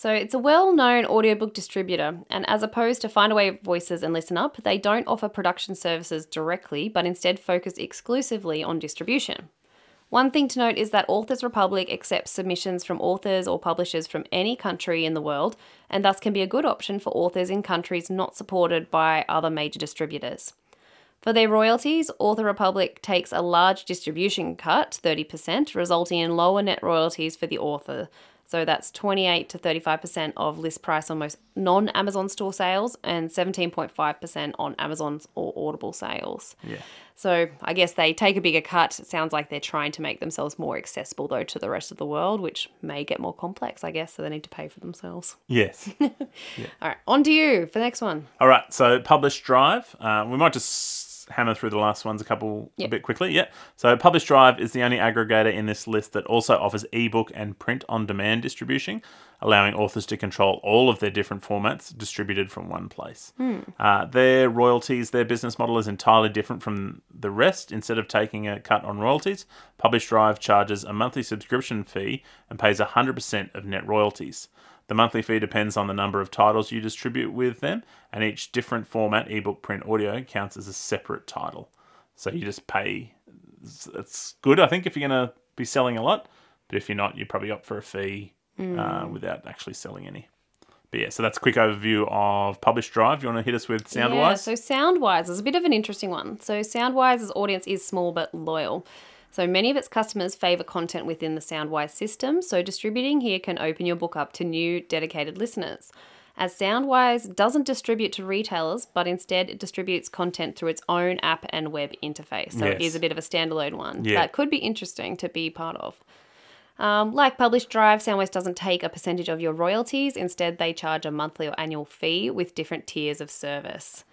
So it's a well known audiobook distributor, and as opposed to Findaway Voices and Listen Up, they don't offer production services directly, but instead focus exclusively on distribution. One thing to note is that Authors Republic accepts submissions from authors or publishers from any country in the world, and thus can be a good option for authors in countries not supported by other major distributors. For their royalties, Author Republic takes a large distribution cut, 30%, resulting in lower net royalties for the author. So that's 28 to 35% of list price on most non Amazon store sales and 17.5% on Amazon's or Audible sales. Yeah. So I guess they take a bigger cut. It sounds like they're trying to make themselves more accessible, though, to the rest of the world, which may get more complex, I guess. So they need to pay for themselves. Yes. All right, on to you for the next one. All right, so Publish Drive. Uh, we might just hammer through the last ones a couple a bit quickly. Yeah. So Publish Drive is the only aggregator in this list that also offers ebook and print on demand distribution, allowing authors to control all of their different formats distributed from one place. Uh, their royalties, their business model is entirely different from the rest. Instead of taking a cut on royalties, Publish Drive charges a monthly subscription fee and pays 100% of net royalties. The monthly fee depends on the number of titles you distribute with them, and each different format, ebook, print, audio, counts as a separate title. So you just pay. It's- good, I think, if you're going to be selling a lot, but if you're not, you probably opt for a fee uh, without actually selling any. But yeah, so that's a quick overview of Publish Drive. You want to hit us with Soundwise? Yeah, so Soundwise is a bit of an interesting one. So Soundwise's audience is small but loyal. So many of its customers favor content within the Soundwise system, so distributing here can open your book up to new dedicated listeners. As Soundwise doesn't distribute to retailers, but instead it distributes content through its own app and web interface. So it Yes. is a bit of a standalone one. Yeah. That could be interesting to be part of. Um, like Publish Drive, Soundwise doesn't take a percentage of your royalties. Instead, they charge a monthly or annual fee with different tiers of service.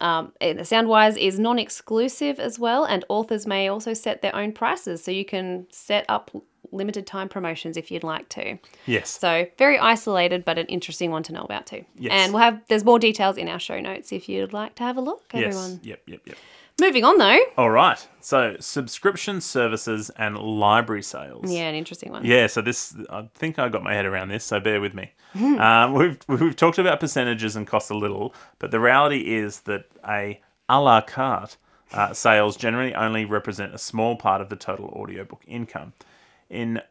Um, and Soundwise is non exclusive as well, and authors may also set their own prices. So you can set up limited time promotions if you'd like to. Yes. So very isolated, but an interesting one to know about too. Yes. And we'll have there's more details in our show notes if you'd like to have a look, yes. everyone. Yep, yep, yep. Moving on though. All right. So subscription services and library sales. Yeah, an interesting one. Yeah, so this I think I got my head around this, so bear with me. um, we've we've talked about percentages and cost a little, but the reality is that a a la carte uh, sales generally only represent a small part of the total audiobook income. In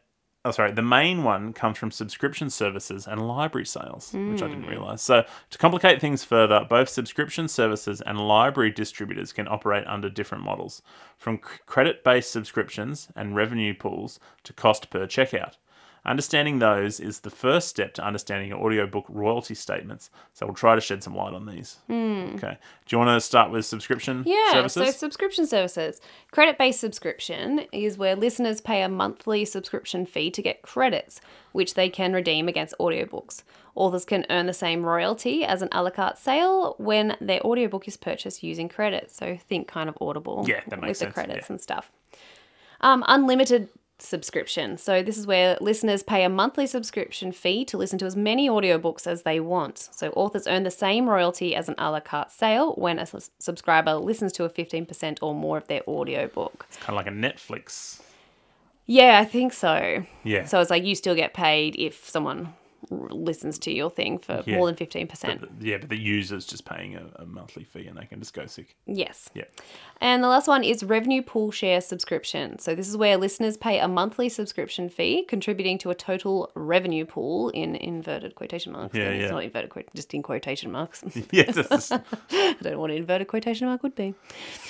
oh sorry, the main one comes from subscription services and library sales, which I didn't hmm. realize. So to complicate things further, both subscription services and library distributors can operate under different models, from c- credit-based subscriptions and revenue pools to cost per checkout. Understanding those is the first step to understanding your audiobook royalty statements. So we'll try to shed some light on these. Okay. Do you want to start with subscription Yeah, services? so subscription services. Credit based subscription is where listeners pay a monthly subscription fee to get credits, which they can redeem against audiobooks. Authors can earn the same royalty as an a la carte sale when their audiobook is purchased using credits. So think kind of Audible Yeah, that makes with sense, the credits yeah. and stuff. Um, unlimited subscription. So this is where listeners pay a monthly subscription fee to listen to as many audiobooks as they want. So authors earn the same royalty as an a la carte sale when a subscriber listens to a 15% or more of their audiobook. It's kind of like a Netflix. Yeah, I think so. Yeah. So it's like you still get paid if someone listens to your thing for Yeah. more than 15%. yeah, but the user's just paying a, a monthly fee and they can just go sick. yes. Yeah. And the last one is revenue pool share subscription. So this is where listeners pay a monthly subscription fee, contributing to a total revenue pool in inverted quotation marks. Yeah, It's yeah. not inverted, just in quotation marks. Yeah, just, I don't know what an inverted quotation mark would be.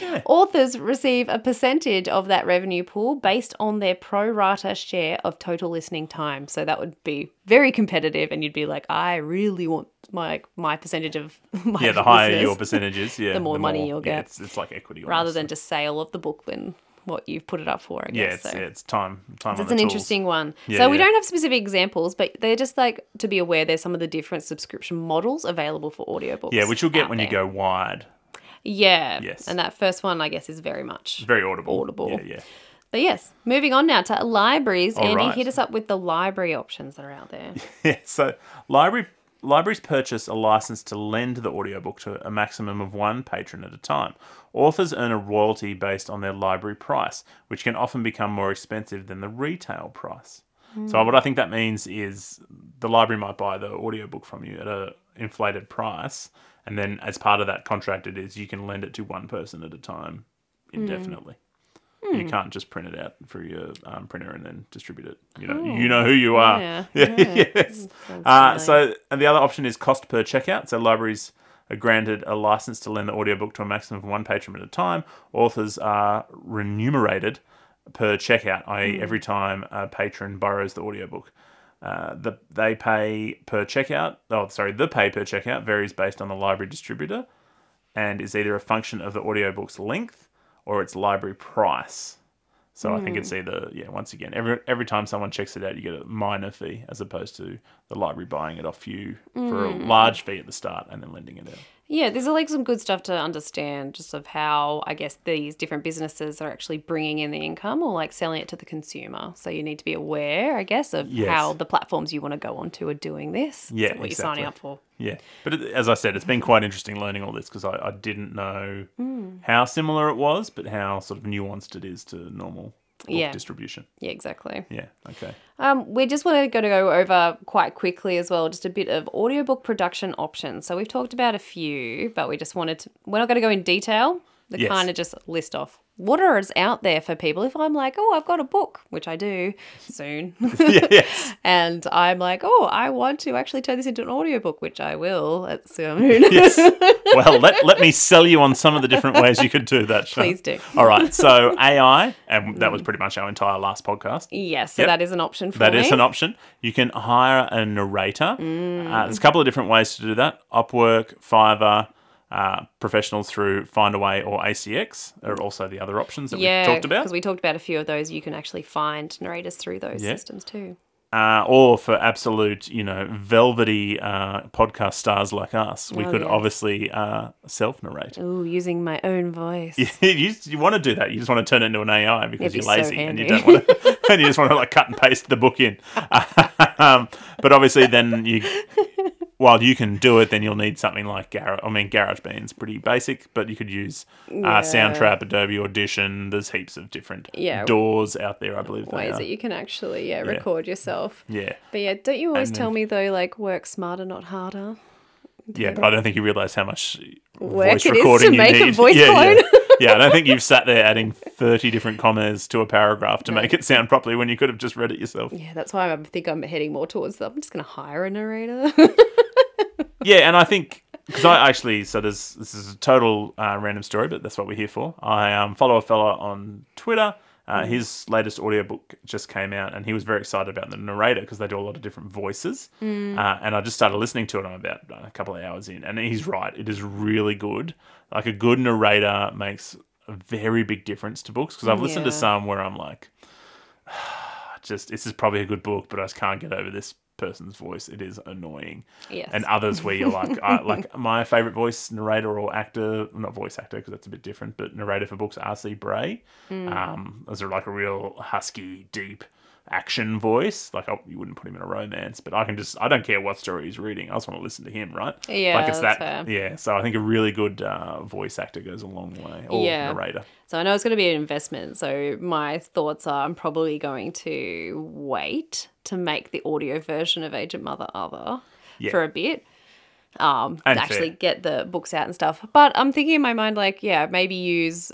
Yeah. Authors receive a percentage of that revenue pool based on their pro rata share of total listening time. So that would be very competitive, and you'd be like, I really want my my percentage of my yeah, the higher listeners," your percentages, yeah, the more money you'll yeah, get. it's, it's like equity. rather than just sale of the book than what you've put it up for. I yeah, guess. it's, so. yeah, it's time. Time. It's the an tools. interesting one. Yeah, so we don't have specific examples, but they're just like to be aware there's some of the different subscription models available for audiobooks. Yeah, which you'll get when you go wide. Yeah. Yes. And that first one, I guess, is very much. Very audible. Audible. Yeah, yeah. But yes, moving on now to libraries. All Andy, right. hit us up with the library options that are out there. Yeah, so library libraries purchase a license to lend the audiobook to a maximum of one patron at a time. Authors earn a royalty based on their library price, which can often become more expensive than the retail price. So hmm. what I think that means is the library might buy the audiobook from you at a inflated price, and then as part of that contract, it is you can lend it to one person at a time hmm. indefinitely. You can't just print it out for your um, printer and then distribute it. You know, you know who you are. Yeah, yes. Uh, so and the other option is cost per checkout. So libraries are granted a license to lend the audiobook to a maximum of one patron at a time. Authors are remunerated per checkout, i.e., every time a patron borrows the audiobook. Uh, the, they pay per checkout. Oh, sorry, the pay per checkout varies based on the library distributor and is either a function of the audiobook's length or its library price. So I think it's hmm. either yeah. Once again, every every time someone checks it out, you get a minor fee as opposed to the library buying it off you for a mm. large fee at the start and then lending it out. Yeah, there's like some good stuff to understand just of how I guess these different businesses are actually bringing in the income or like selling it to the consumer. So you need to be aware, I guess, of Yes. how the platforms you want to go onto are doing this. Yeah, what you're exactly. signing up for. Yeah, but it, as I said, it's been quite interesting learning all this because I, I didn't know mm. how similar it was, but how sort of nuanced it is to normal Yeah. distribution. Yeah, exactly. Yeah. Okay. Um, we just wanted to go to go over quite quickly as well, just a bit of audiobook production options. So we've talked about a few, but we just wanted to, we're not going to go in detail. The Yes. kind of just list off what are is out there for people. If I'm like, oh, I've got a book, which I do soon. Yes. and I'm like, oh, I want to actually turn this into an audiobook, which I will at soon. yes. Well, let, let me sell you on some of the different ways you could do that. Sharn. Please do. All right. So AI, and that was pretty much our entire last podcast. yes, so Yep. that is an option for That me. is an option. You can hire a narrator. Mm. Uh, there's a couple of different ways to do that. Upwork, Fiverr, uh, professionals through Findaway or ACX are also the other options that yeah, we've talked about. because we talked about a few of those. You can actually find narrators through those Yeah. systems too. uh, or for absolute, you know, velvety uh, podcast stars like us, we Oh, could yes. obviously uh, self narrate. Ooh, using my own voice. you, you want to do that. You just want to turn it into an AI because It'd be you're so lazy and you don't want to, and you just want to like cut and paste the book in. um, but obviously, then you, while you can do it, then you'll need something like Garage. I mean, GarageBand's pretty basic, but you could use uh, Soundtrap, Adobe Audition. There's heaps of different Yeah. doors out there. I believe ways that you can actually yeah, record yourself. yeah, But yeah, don't you always And tell then- me though, like work smarter, not harder? yeah. But I don't think you realize how much Work voice it is to recording you make a need. voice yeah, clone. Yeah. yeah, I don't think you've sat there adding 30 different commas to a paragraph to make it sound properly when you could have just read it yourself. Yeah, that's why I think I'm heading more towards. I'm just going to hire a narrator. Yeah, and I think because I actually so there's this is a total uh, random story, but that's what we're here for. I um, follow a fella on Twitter. Uh, His latest audiobook just came out, and he was very excited about the narrator because they do a lot of different voices. Uh, and I just started listening to it. I'm about a couple of hours in, and he's right; it is really good. Like a good narrator makes a very big difference to books because I've listened to some where I'm like, just this is probably a good book, but I just can't get over this person's voice, it is annoying. Yes. And others where you're like, I, like my favorite voice narrator or actor, not voice actor because that's a bit different, but narrator for books, R.C. Bray. Mm. Um, those are like a real husky, deep action voice. Like I, you wouldn't put him in a romance, but I can just I don't care what story he's reading. I just want to listen to him, right? Yeah, like it's that. fair. Yeah, so I think a really good uh, voice actor goes a long way, or Yeah. narrator. So I know it's going to be an investment. So my thoughts are I'm probably going to wait to make the audio version of Agent Mother Other Yeah. for a bit. Um, And actually fair. get the books out and stuff. But I'm thinking in my mind, like, yeah, maybe use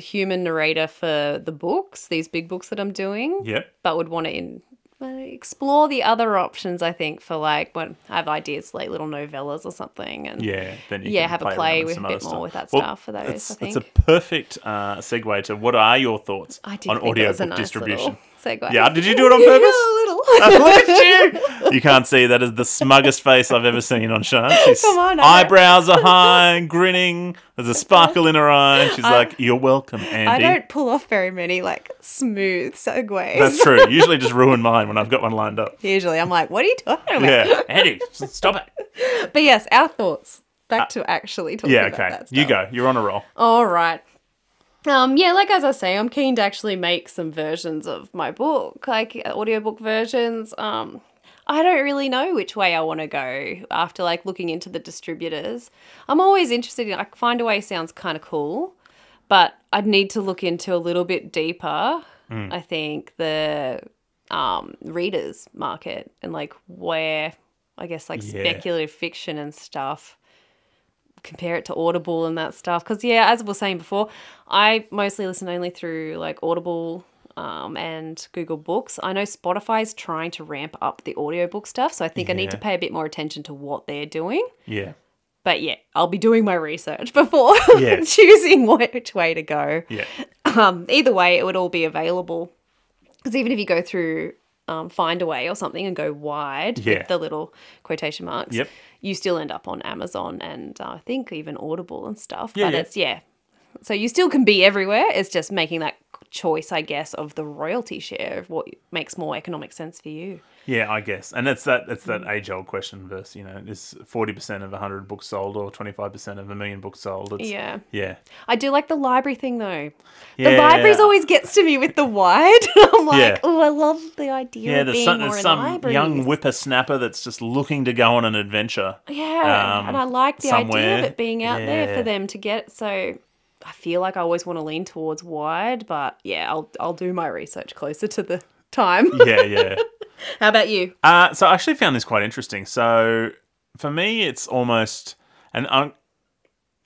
human narrator for the books, these big books that I'm doing, Yeah. but would want to in, uh, explore the other options, I think, for like when I have ideas like little novellas or something. And Yeah, then you Yeah, can have a play, play with a bit more with that Well, stuff for those, It's, a perfect uh, segue to what are your thoughts on audiobook nice distribution? segue. Yeah, did you do it on purpose? Look at you! You can't see that is the smuggest face I've ever seen on Sharn. She's Come on, I eyebrows are high, grinning. There's a sparkle in her eye. and She's like, "You're welcome, Andy." I don't pull off very many like smooth segues. That's true. Usually, just ruin mine when I've got one lined up. Usually, I'm like, "What are you talking about?" Yeah, Andy, stop it. But yes, our thoughts. Back to actually talking Uh, Yeah, about okay. that You go. You're on a roll. All right. Um, yeah, like as I say, I'm keen to actually make some versions of my book, like uh, audiobook versions. Um, I don't really know which way I want to go after like looking into the distributors. I'm always interested in like Findaway sounds kind of cool, but I'd need to look into a little bit deeper. Hmm. I think the um, readers market and like where I guess like Yeah. speculative fiction and stuff compare it to Audible and that stuff. Because yeah, as we were saying before, I mostly listen only through like Audible um, and Google Books. I know Spotify's trying to ramp up the audiobook stuff, so I think I need to pay a bit more attention to what they're doing. Yeah. But yeah, I'll be doing my research before choosing which way to go. Yeah. Um, either way, it would all be available. Because even if you go through um, Findaway or something and go wide Yeah. with the little quotation marks, Yep. you still end up on Amazon and uh, I think even Audible and stuff. Yeah, but yeah. it's, yeah. So you still can be everywhere. It's just making that choice, I guess, of the royalty share of what makes more economic sense for you. Yeah, I guess, and it's that it's Mm. that age old question. Versus, you know, is forty percent of hundred books sold or twenty five percent of a million books sold? It's, Yeah. yeah, I do like the library thing though. yeah. The libraries always gets to me with the wide. I'm like, Yeah. oh, I love the idea Yeah, of there's being some, there's some young whippersnapper that's just looking to go on an adventure. Yeah, um, and I like the idea of it being out there for them to get. So I feel like I always want to lean towards wide, but yeah, I'll I'll do my research closer to the time. Yeah, yeah. How about you? Uh, so I actually found this quite interesting. So for me, it's almost, and I,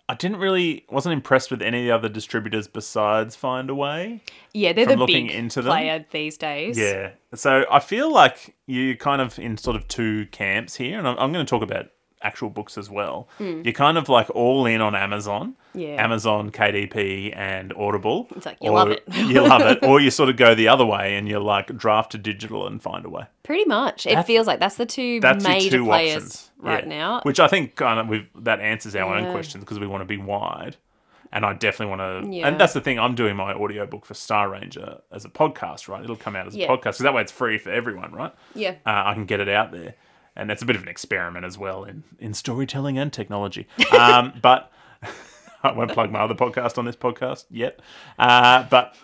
I didn't really wasn't impressed with any of the other distributors besides Findaway. Yeah, they're the looking big into them? player these days. Yeah. So I feel like you're kind of in sort of two camps here, and I'm, I'm going to talk about actual books as well. You're kind of like all in on Amazon. Yeah. Amazon, KDP, and Audible. It's like, you love it. you love it. Or you sort of go the other way and you're like draft to digital and Findaway. Pretty much. It feels like that's the two That's major two players options right Yeah. now. Which I think kind of we've, that answers our own questions because we want to be wide. And I definitely want to, Yeah. and that's the thing. I'm doing my audiobook for Star Ranger as a podcast, right? It'll come out as a podcast because that way it's free for everyone, right? yeah. uh, I can get it out there. And that's a bit of an experiment as well in, in storytelling and technology. Um, but I won't plug my other podcast on this podcast yet. Uh, but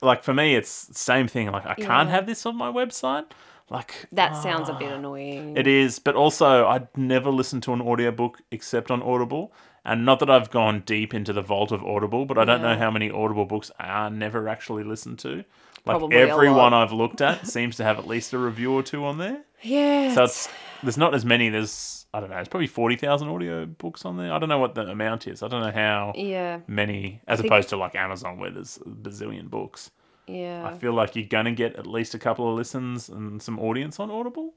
like for me, it's the same thing. Like I can't Yeah. have this on my website. Like That sounds a bit annoying. it is, but also I'd never listen to an audiobook except on Audible. And not that I've gone deep into the vault of Audible, but I don't know how many Audible books are never actually listened to. Like Probably a every lot. one I've looked at seems to have at least a review or two on there. yeah. So it's there's not as many. There's I don't know. It's probably forty thousand audio books on there. I don't know what the amount is. I don't know how yeah. many, as opposed to like Amazon where there's a bazillion books. Yeah. I feel like you're gonna get at least a couple of listens and some audience on Audible.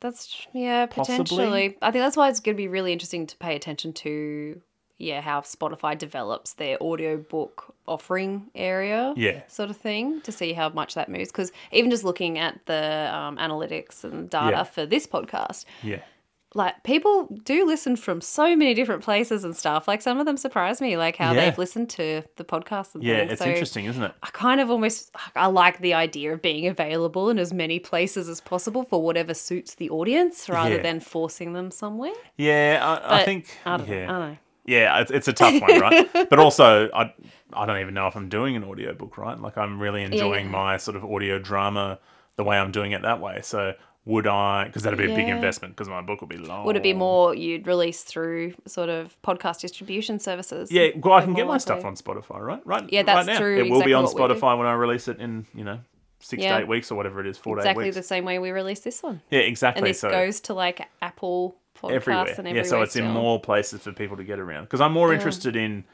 That's yeah, Possibly. potentially. I think that's why it's going to be really interesting to pay attention to yeah, how Spotify develops their audiobook offering area. Yeah. Sort of thing to see how much that moves because even just looking at the um, analytics and data Yeah. for this podcast, Yeah, like people do listen from so many different places and stuff. Like some of them surprise me, like how Yeah. they've listened to the podcast and Yeah, things. it's So interesting, isn't it? I kind of almost I like the idea of being available in as many places as possible for whatever suits the audience, rather Yeah. than forcing them somewhere. Yeah, I, I think. I don't, yeah. I don't know. Yeah, it's, it's a tough one, right? but also, I I don't even know if I'm doing an audiobook, right? Like I'm really enjoying yeah. my sort of audio drama the way I'm doing it that way. So would I? Because that'd be a big investment because my book will be long. Would it be more you'd release through sort of podcast distribution services? Yeah, well, I can get my stuff on Spotify, right? Right. Yeah, that's right now. true, It will be on what we do. Spotify when I release it in you know six Yeah. to eight weeks or whatever it is, four to eight exactly the same way we release this one. Yeah, exactly. And this so goes to like Apple podcasts everywhere. and everywhere. yeah, so it's in more places for people to get around. Because I'm more interested in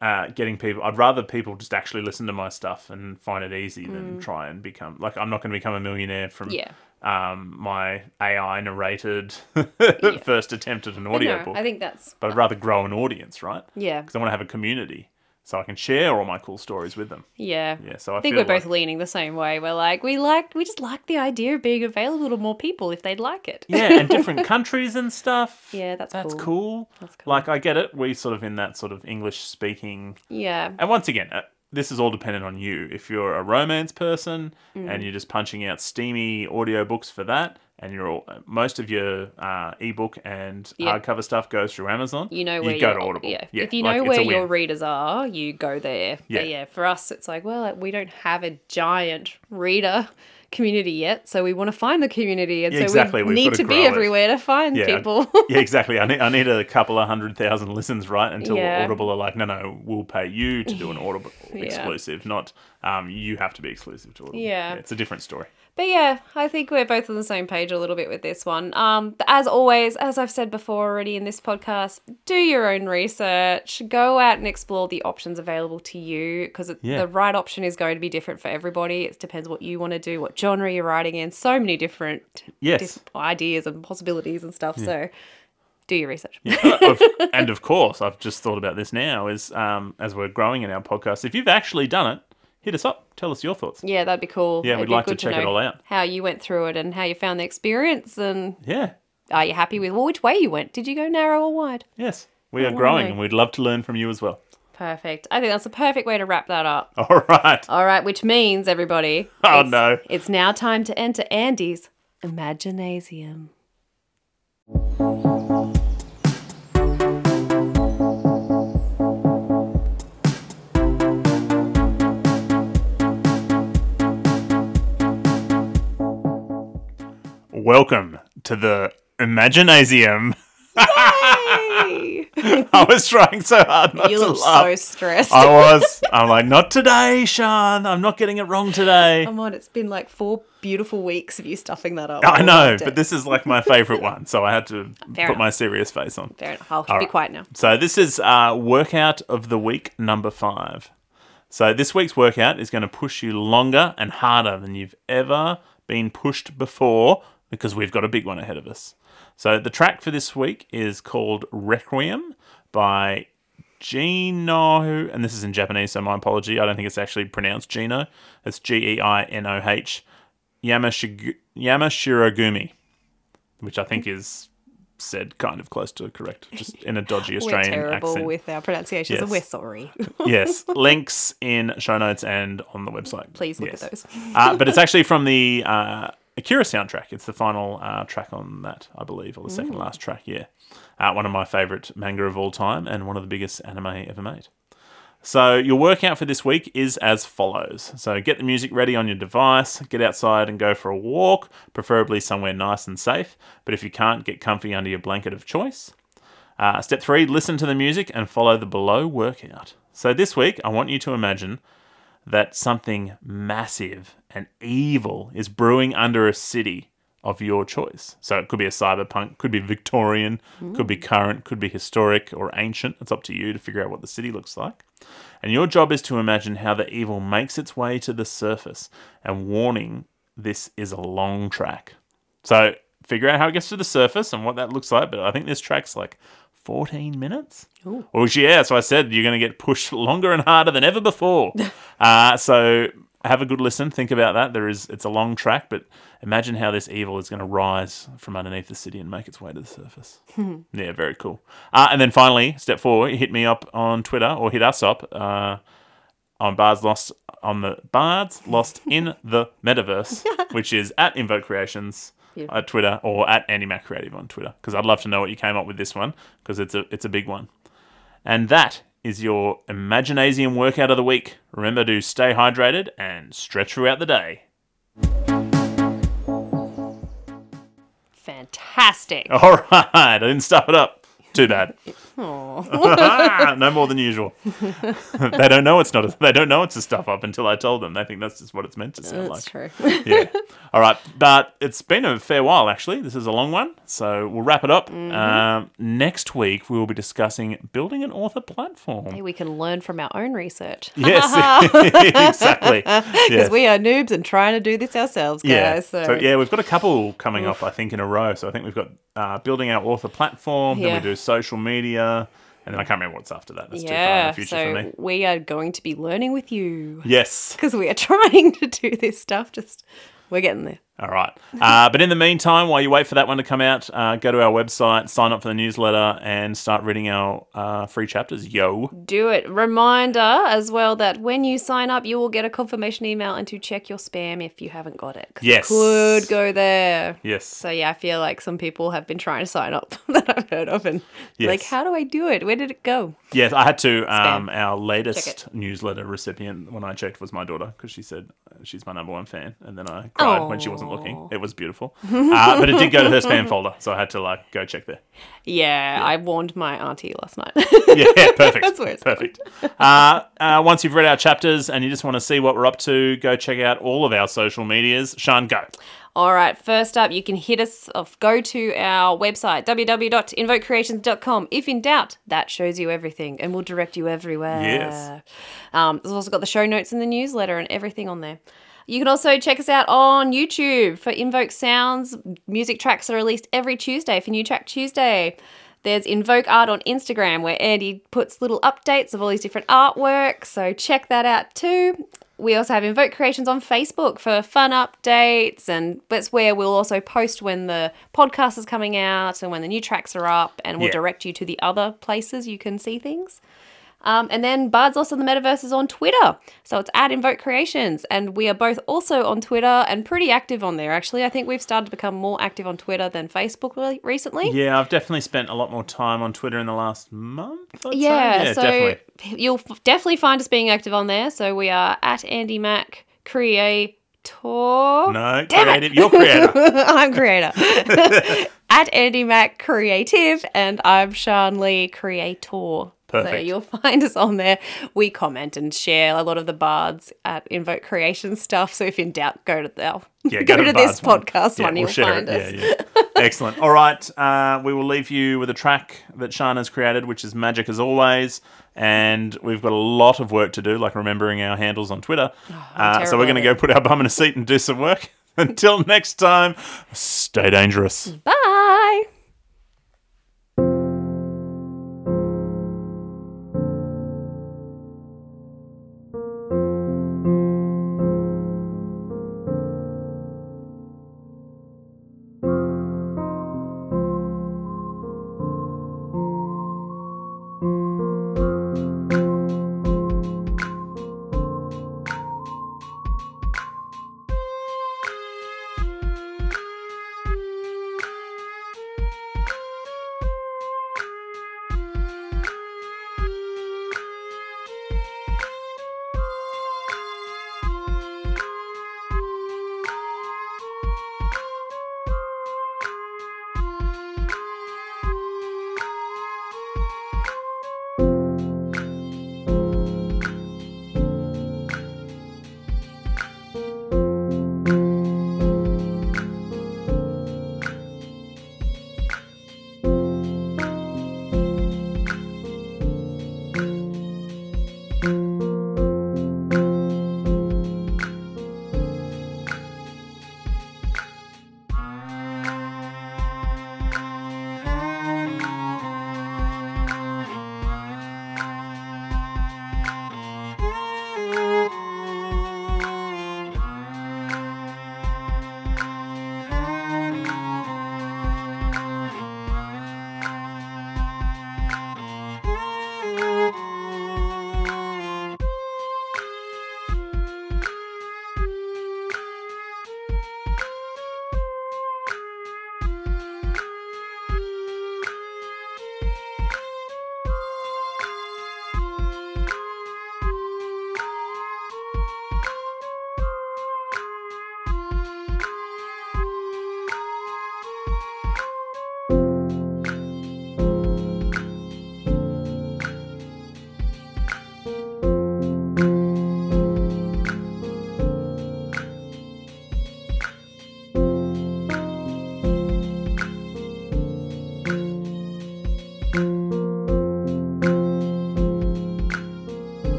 uh, getting people. I'd rather people just actually listen to my stuff and find it easy than try and become like I'm not going to become a millionaire from Mm. Yeah. um, my AI narrated first attempt at an But no, audiobook. I think that's but I'd rather grow an audience, right? yeah, Because I want to have a community so I can share all my cool stories with them. yeah. Yeah, so I, I think we're both like- leaning the same way. We're like we like we just like the idea of being available to more people if they'd like it. yeah, and different countries and stuff. Yeah, that's That's cool. cool. That's cool. Like I get it. We sort of in that sort of English speaking Yeah. And once again, uh, this is all dependent on you. If you're a romance person Mm. and you're just punching out steamy audiobooks for that, and you're all, most of your uh, ebook and Yeah. hardcover stuff goes through Amazon, You know where you go to Audible. Yeah. if you know it's where your readers are, you go there. Yeah. But yeah, for us, it's like, well, we don't have a giant reader community yet, so we want to find the community, and Yeah, so exactly, we we've need gotta to be it. everywhere to find Yeah, people. yeah, exactly. I need, I need a couple of hundred thousand listens, right? Until Yeah. Audible are like, no, no, we'll pay you to do an Audible exclusive, not um, you have to be exclusive to Audible. Yeah. it's a different story. But yeah, I think we're both on the same page a little bit with this one. Um, as always, as I've said before already in this podcast, do your own research. Go out and explore the options available to you because Yeah. the right option is going to be different for everybody. It depends what you want to do, what genre you're writing in. So many different, Yes. different ideas and possibilities and stuff. So do your research. Of- and of course, I've just thought about this now. Is um, as we're growing in our podcast, if you've actually done it, hit us up. Tell us your thoughts. Yeah, that'd be cool. Yeah, It'd we'd like to check it all out. How you went through it and how you found the experience, and Yeah. are you happy with well, which way you went? Did you go narrow or wide? Yes. We are growing and we'd love to learn from you as well. Perfect. I think that's a perfect way to wrap that up. All right. All right, which means everybody. Oh, it's- no. It's now time to enter Andy's Imaginasium. Welcome to the Imaginasium. I was trying so hard not you to look laugh. so stressed. I was. I'm like, not today, Sharn. I'm not getting it wrong today. Come on, it's been like four beautiful weeks of you stuffing that up. I know, but this is like my favorite one, so I had to Fair put enough. my serious face on. Fair enough. I'll All be right. quiet now. So this is uh, workout of the week number five. So this week's workout is going to push you longer and harder than you've ever been pushed before because we've got a big one ahead of us. So the track for this week is called Requiem by Gino, and this is in Japanese, so my apology. I don't think it's actually pronounced Gino. It's G E I N O H Yamashirogumi, which I think is said kind of close to correct, just in a dodgy Australian We're terrible accent. with our pronunciations, Yes. we're sorry. yes, links in show notes and on the website. Please look Yes. at those. uh, but it's actually from the uh, Akira soundtrack. It's the final uh, track on that, I believe, or the second last track. Yeah, uh, one of my favorite manga of all time, and one of the biggest anime ever made. So your workout for this week is as follows. So get the music ready on your device, get outside and go for a walk, preferably somewhere nice and safe. But if you can't, get comfy under your blanket of choice. Uh, step three, listen to the music and follow the below workout. So this week, I want you to imagine that something massive and evil is brewing under a city of your choice. So it could be a cyberpunk, could be Victorian, could be current, could be historic or ancient. It's up to you to figure out what the city looks like. And your job is to imagine how the evil makes its way to the surface. And warning, this is a long track. So figure out how it gets to the surface and what that looks like. But I think this track's like 14 minutes. Well, yeah, so I said you're going to get pushed longer and harder than ever before. uh, so have a good listen. Think about that. There is it's a long track, but imagine how this evil is going to rise from underneath the city and make its way to the surface. yeah, very cool. Uh, and then finally, step four, hit me up on Twitter or hit us up uh, on Bards Lost on the Bards Lost in the Metaverse, which is at Invoke Creations Beautiful. at Twitter or at Andy Mac Creative on Twitter because I'd love to know what you came up with this one because it's a it's a big one. And that is your Imaginasium workout of the week. Remember to stay hydrated and stretch throughout the day. Fantastic. All right, I didn't stuff it up. Too bad. No more than usual. they don't know it's not. A, they don't know it's a stuff up until I told them. They think that's just what it's meant to sound That's like. true. yeah. All right, but it's been a fair while actually. This is a long one, so we'll wrap it up. Mm-hmm. Um, next week we will be discussing building an author platform. Hey, we can learn from our own research. Yes, exactly. Because Yes. we are noobs and trying to do this ourselves, guys. Yeah. So, So, yeah, we've got a couple coming up, I think, in a row. So I think we've got uh, building our author platform, then we do social media, and then I can't remember what's after that. That's too far in yeah, the future so for me. we are going to be learning with you Yes. because we are trying to do this stuff. Just we're getting there. All right. Uh, but in the meantime, while you wait for that one to come out, uh, go to our website, sign up for the newsletter, and start reading our uh, free chapters. Yo. Do it. Reminder as well that when you sign up, you will get a confirmation email and to check your spam if you haven't got it. 'cause it Yes. could go there. Yes. So yeah, I feel like some people have been trying to sign up that I've heard of, and like, how do I do it? Where did it go? Yes, I had to. Um, our latest newsletter recipient, when I checked, was my daughter because she said uh, she's my number one fan, and then I cried when she wasn't looking. It was beautiful, uh, but it did go to her spam folder, so I had to like go check there. Yeah, I warned my auntie last night. Yeah, perfect. That's where it's perfect. Uh, uh, once you've read our chapters and you just want to see what we're up to, go check out all of our social medias. Sharn, go. All right, first up, you can hit us off. Go to our website, www.invokecreations.com. If in doubt, that shows you everything and will direct you everywhere. Yes. Um, there's also got the show notes in the newsletter and everything on there. You can also check us out on YouTube for Invoke Sounds. Music tracks are released every Tuesday for New Track Tuesday. There's Invoke Art on Instagram where Andy puts little updates of all these different artwork. So check that out too. We also have Invoke Creations on Facebook for fun updates, and that's where we'll also post when the podcast is coming out and when the new tracks are up, and we'll Yeah. direct you to the other places you can see things. Um, and then Bards Lost in the Metaverse is on Twitter. So it's at Invoke Creations. And we are both also on Twitter and pretty active on there, actually. I think we've started to become more active on Twitter than Facebook re- recently. Yeah, I've definitely spent a lot more time on Twitter in the last month. Yeah, yeah so definitely. you'll f- definitely find us being active on there. So we are at Andy Mac Creator. No, Damn it. You're creator. I'm creator. at Andy Mac Creative, and I'm Sharn Lee Creator. So you'll find us on there. We comment and share a lot of the bards at Invoke Creation stuff. So if in doubt, go to the Yeah, go, go, to, the this one. podcast Yeah, one. we'll You'll find it. us. Yeah, yeah. Excellent. All right, uh, we will leave you with a track that Sharn has created, which is magic as always. And we've got a lot of work to do, like remembering our handles on Twitter. uh, so we're going to go put our bum in a seat and do some work. Until next time, stay dangerous. Bye.